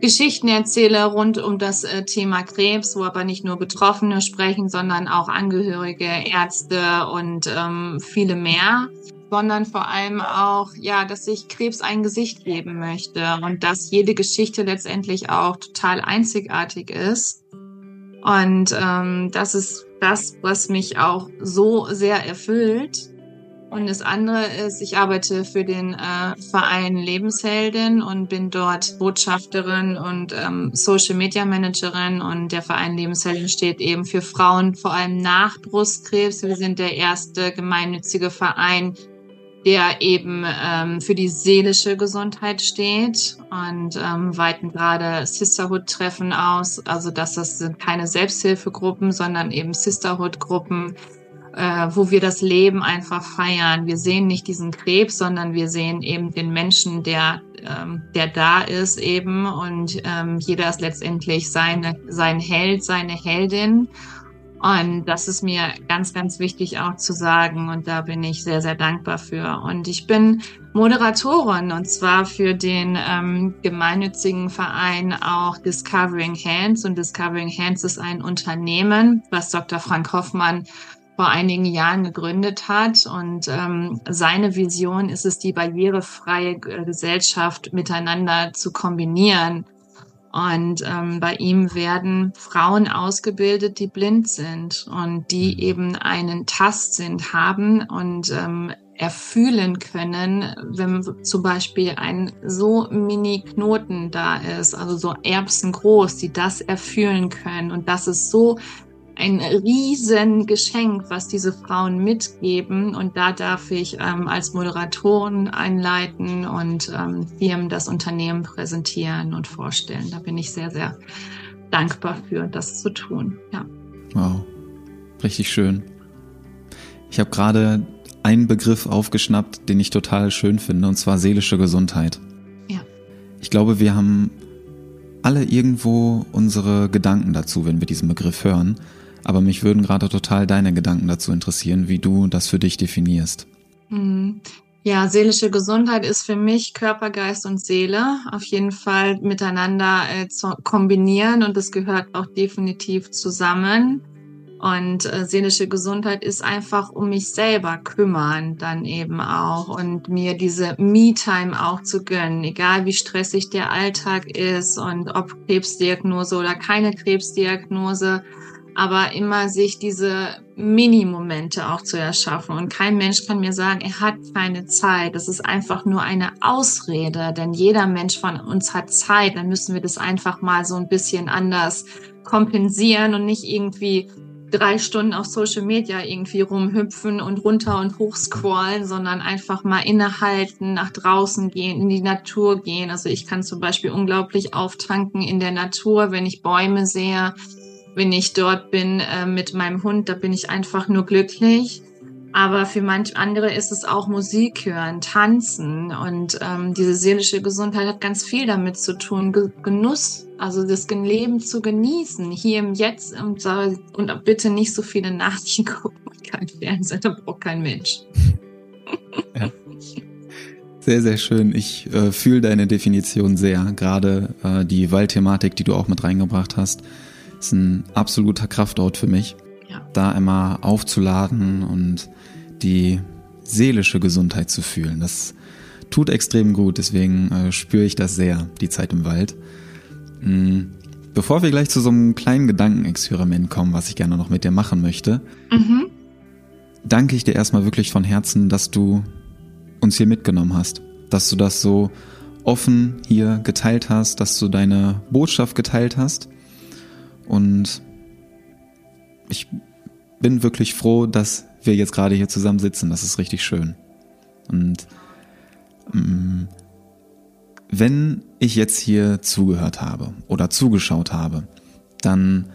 Geschichten erzähle rund um das äh, Thema Krebs, wo aber nicht nur Betroffene sprechen, sondern auch Angehörige, Ärzte und ähm, viele mehr sondern vor allem auch, ja, dass ich Krebs ein Gesicht geben möchte und dass jede Geschichte letztendlich auch total einzigartig ist. Und ähm, das ist das, was mich auch so sehr erfüllt. Und das andere ist, ich arbeite für den äh, Verein Lebensheldin und bin dort Botschafterin und ähm, Social Media Managerin. Und der Verein Lebensheldin steht eben für Frauen, vor allem nach Brustkrebs. Wir sind der erste gemeinnützige Verein, der eben ähm, für die seelische Gesundheit steht und ähm, weiten gerade Sisterhood-Treffen aus. Also dass das sind keine Selbsthilfegruppen, sondern eben Sisterhood-Gruppen, äh, wo wir das Leben einfach feiern. Wir sehen nicht diesen Krebs, sondern wir sehen eben den Menschen, der, ähm, der da ist eben und ähm, jeder ist letztendlich seine, sein Held, seine Heldin. Und das ist mir ganz, ganz wichtig auch zu sagen. Und da bin ich sehr, sehr dankbar für. Und ich bin Moderatorin und zwar für den ähm, gemeinnützigen Verein auch Discovering Hands. Und Discovering Hands ist ein Unternehmen, was Dr. Frank Hoffmann vor einigen Jahren gegründet hat. Und ähm, seine Vision ist es, die barrierefreie Gesellschaft miteinander zu kombinieren. Und ähm, bei ihm werden Frauen ausgebildet, die blind sind und die mhm. eben einen Tastsinn haben und ähm, erfühlen können, wenn zum Beispiel ein so mini Knoten da ist, also so Erbsen groß, die das erfühlen können. Und das ist so ein riesen Geschenk, was diese Frauen mitgeben. Und da darf ich ähm, als Moderatorin einleiten und ähm, Firmen das Unternehmen präsentieren und vorstellen. Da bin ich sehr, sehr dankbar für, das zu tun. Ja. Wow, richtig schön. Ich habe gerade einen Begriff aufgeschnappt, den ich total schön finde, und zwar seelische Gesundheit. Ja. Ich glaube, wir haben alle irgendwo unsere Gedanken dazu, wenn wir diesen Begriff hören. Aber mich würden gerade total deine Gedanken dazu interessieren, wie du das für dich definierst. Mhm. Ja, seelische Gesundheit ist für mich Körper, Geist und Seele auf jeden Fall miteinander äh, zu kombinieren und es gehört auch definitiv zusammen. Und äh, seelische Gesundheit ist einfach um mich selber kümmern dann eben auch und mir diese Me-Time auch zu gönnen, egal wie stressig der Alltag ist und ob Krebsdiagnose oder keine Krebsdiagnose aber immer sich diese Mini-Momente auch zu erschaffen. Und kein Mensch kann mir sagen, er hat keine Zeit. Das ist einfach nur eine Ausrede, denn jeder Mensch von uns hat Zeit. Dann müssen wir das einfach mal so ein bisschen anders kompensieren und nicht irgendwie drei Stunden auf Social Media irgendwie rumhüpfen und runter und hoch scrollen, sondern einfach mal innehalten, nach draußen gehen, in die Natur gehen. Also ich kann zum Beispiel unglaublich auftanken in der Natur, wenn ich Bäume sehe, wenn ich dort bin äh, mit meinem Hund, da bin ich einfach nur glücklich. Aber für manch andere ist es auch Musik hören, tanzen und ähm, diese seelische Gesundheit hat ganz viel damit zu tun. Ge Genuss, also das Leben zu genießen, hier im Jetzt und, und bitte nicht so viele Nachrichten gucken und kein Fernsehen, da braucht kein Mensch. Sehr, sehr schön. Ich äh, fühle deine Definition sehr. Gerade äh, die Waldthematik, die du auch mit reingebracht hast, ist ein absoluter Kraftort für mich. Ja. Da immer aufzuladen und die seelische Gesundheit zu fühlen. Das tut extrem gut, deswegen äh, spüre ich das sehr, die Zeit im Wald. Mhm. Bevor wir gleich zu so einem kleinen Gedankenexperiment kommen, was ich gerne noch mit dir machen möchte, mhm. danke ich dir erstmal wirklich von Herzen, dass du uns hier mitgenommen hast, dass du das so offen hier geteilt hast, dass du deine Botschaft geteilt hast. Und ich bin wirklich froh, dass wir jetzt gerade hier zusammen sitzen. Das ist richtig schön. Und ähm, wenn ich jetzt hier zugehört habe oder zugeschaut habe, dann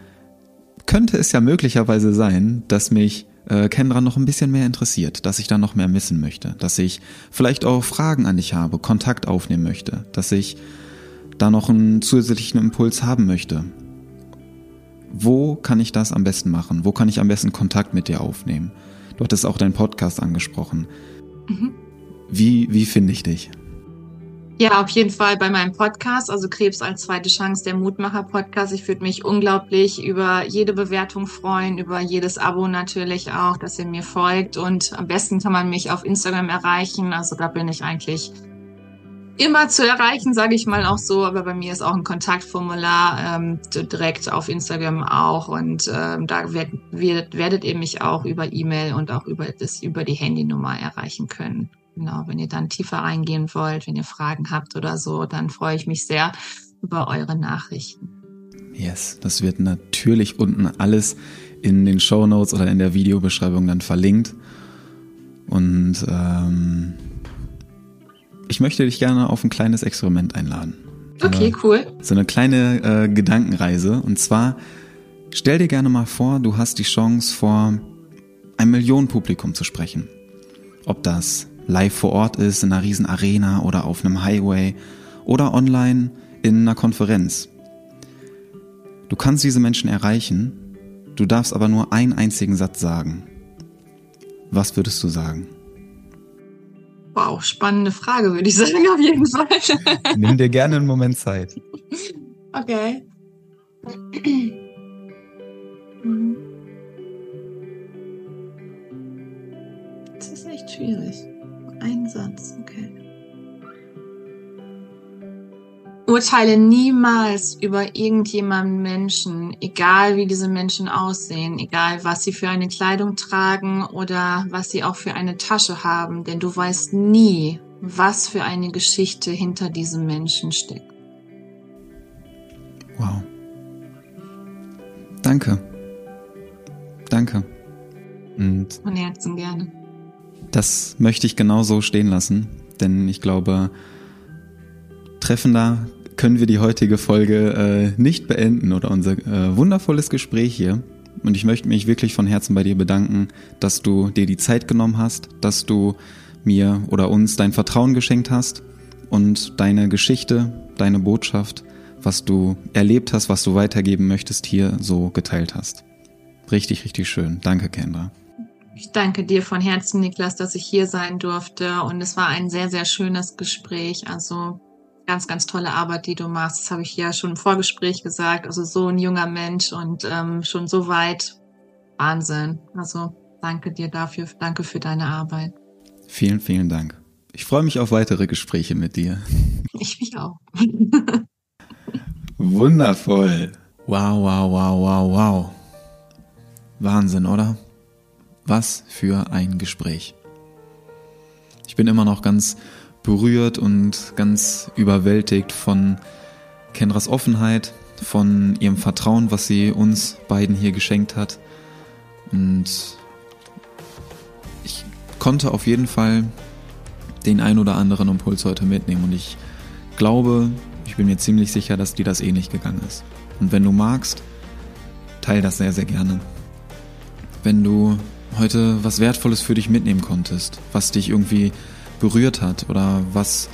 könnte es ja möglicherweise sein, dass mich äh, Kendra noch ein bisschen mehr interessiert, dass ich da noch mehr wissen möchte, dass ich vielleicht auch Fragen an dich habe, Kontakt aufnehmen möchte, dass ich da noch einen zusätzlichen Impuls haben möchte. Wo kann ich das am besten machen? Wo kann ich am besten Kontakt mit dir aufnehmen? Du hattest auch deinen Podcast angesprochen. Mhm. Wie, wie finde ich dich? Ja, auf jeden Fall bei meinem Podcast, also Krebs als zweite Chance, der Mutmacher-Podcast. Ich würde mich unglaublich über jede Bewertung freuen, über jedes Abo natürlich auch, dass ihr mir folgt. Und am besten kann man mich auf Instagram erreichen. Also da bin ich eigentlich immer zu erreichen, sage ich mal auch so. Aber bei mir ist auch ein Kontaktformular ähm, direkt auf Instagram auch. Und ähm, da werd, werdet, werdet ihr mich auch über E-Mail und auch über, das, über die Handynummer erreichen können. Genau, wenn ihr dann tiefer reingehen wollt, wenn ihr Fragen habt oder so, dann freue ich mich sehr über eure Nachrichten. Yes, das wird natürlich unten alles in den Show Notes oder in der Videobeschreibung dann verlinkt. Und ähm, ich möchte dich gerne auf ein kleines Experiment einladen. Okay, cool. So eine kleine äh, Gedankenreise. Und zwar, stell dir gerne mal vor, du hast die Chance, vor einem Millionenpublikum zu sprechen. Ob das live vor Ort ist, in einer riesen Arena oder auf einem Highway oder online in einer Konferenz. Du kannst diese Menschen erreichen, du darfst aber nur einen einzigen Satz sagen. Was würdest du sagen? Wow, spannende Frage, würde ich sagen, auf jeden Fall. Nimm dir gerne einen Moment Zeit. Okay. Das ist echt schwierig. Ein Satz, okay. Urteile niemals über irgendjemanden Menschen, egal wie diese Menschen aussehen, egal was sie für eine Kleidung tragen oder was sie auch für eine Tasche haben, denn du weißt nie, was für eine Geschichte hinter diesem Menschen steckt. Wow. Danke. Danke. Und Von Herzen gerne. Das möchte ich genauso stehen lassen, denn ich glaube, treffender können wir die heutige Folge äh, nicht beenden oder unser äh, wundervolles Gespräch hier. Und ich möchte mich wirklich von Herzen bei dir bedanken, dass du dir die Zeit genommen hast, dass du mir oder uns dein Vertrauen geschenkt hast und deine Geschichte, deine Botschaft, was du erlebt hast, was du weitergeben möchtest, hier so geteilt hast. Richtig, richtig schön. Danke, Kendra. Ich danke dir von Herzen, Niklas, dass ich hier sein durfte. Und es war ein sehr, sehr schönes Gespräch. Also ganz, ganz tolle Arbeit, die du machst. Das habe ich ja schon im Vorgespräch gesagt. Also so ein junger Mensch und ähm, schon so weit. Wahnsinn. Also danke dir dafür. Danke für deine Arbeit. Vielen, vielen Dank. Ich freue mich auf weitere Gespräche mit dir. Ich mich auch. Wundervoll. Wow, wow, wow, wow, wow. Wahnsinn, oder? Was für ein Gespräch. Ich bin immer noch ganz berührt und ganz überwältigt von Kendras Offenheit, von ihrem Vertrauen, was sie uns beiden hier geschenkt hat. Und ich konnte auf jeden Fall den ein oder anderen Impuls heute mitnehmen und ich glaube, ich bin mir ziemlich sicher, dass dir das ähnlich gegangen ist. Und wenn du magst, teil das sehr, sehr gerne. Wenn du heute was Wertvolles für dich mitnehmen konntest, was dich irgendwie berührt hat oder was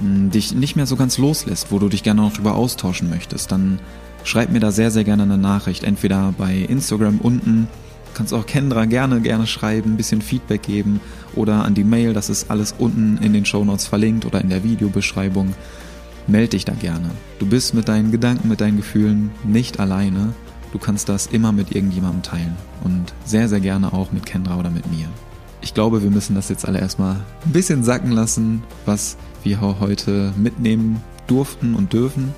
hm, dich nicht mehr so ganz loslässt, wo du dich gerne noch drüber austauschen möchtest, dann schreib mir da sehr, sehr gerne eine Nachricht. Entweder bei Instagram unten, kannst auch Kendra gerne, gerne schreiben, ein bisschen Feedback geben oder an die Mail, das ist alles unten in den Show Notes verlinkt oder in der Videobeschreibung. Meld dich da gerne. Du bist mit deinen Gedanken, mit deinen Gefühlen nicht alleine. Du kannst das immer mit irgendjemandem teilen und sehr, sehr gerne auch mit Kendra oder mit mir. Ich glaube, wir müssen das jetzt alle erstmal ein bisschen sacken lassen, was wir heute mitnehmen durften und dürfen.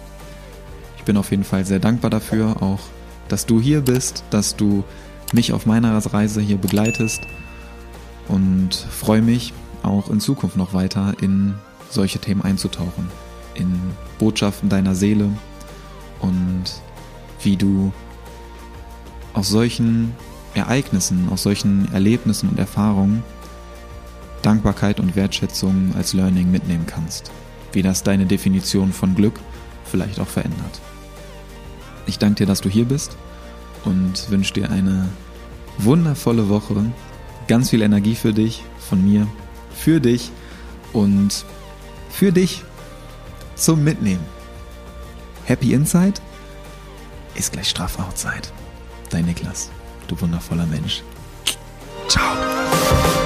Ich bin auf jeden Fall sehr dankbar dafür, auch dass du hier bist, dass du mich auf meiner Reise hier begleitest und freue mich auch in Zukunft noch weiter in solche Themen einzutauchen, in Botschaften deiner Seele und wie du aus solchen Ereignissen, aus solchen Erlebnissen und Erfahrungen Dankbarkeit und Wertschätzung als Learning mitnehmen kannst, wie das deine Definition von Glück vielleicht auch verändert. Ich danke dir, dass du hier bist und wünsche dir eine wundervolle Woche, ganz viel Energie für dich, von mir, für dich und für dich zum Mitnehmen. Happy Inside ist gleich Strafe Outside. Dein Niklas, du wundervoller Mensch. Ciao.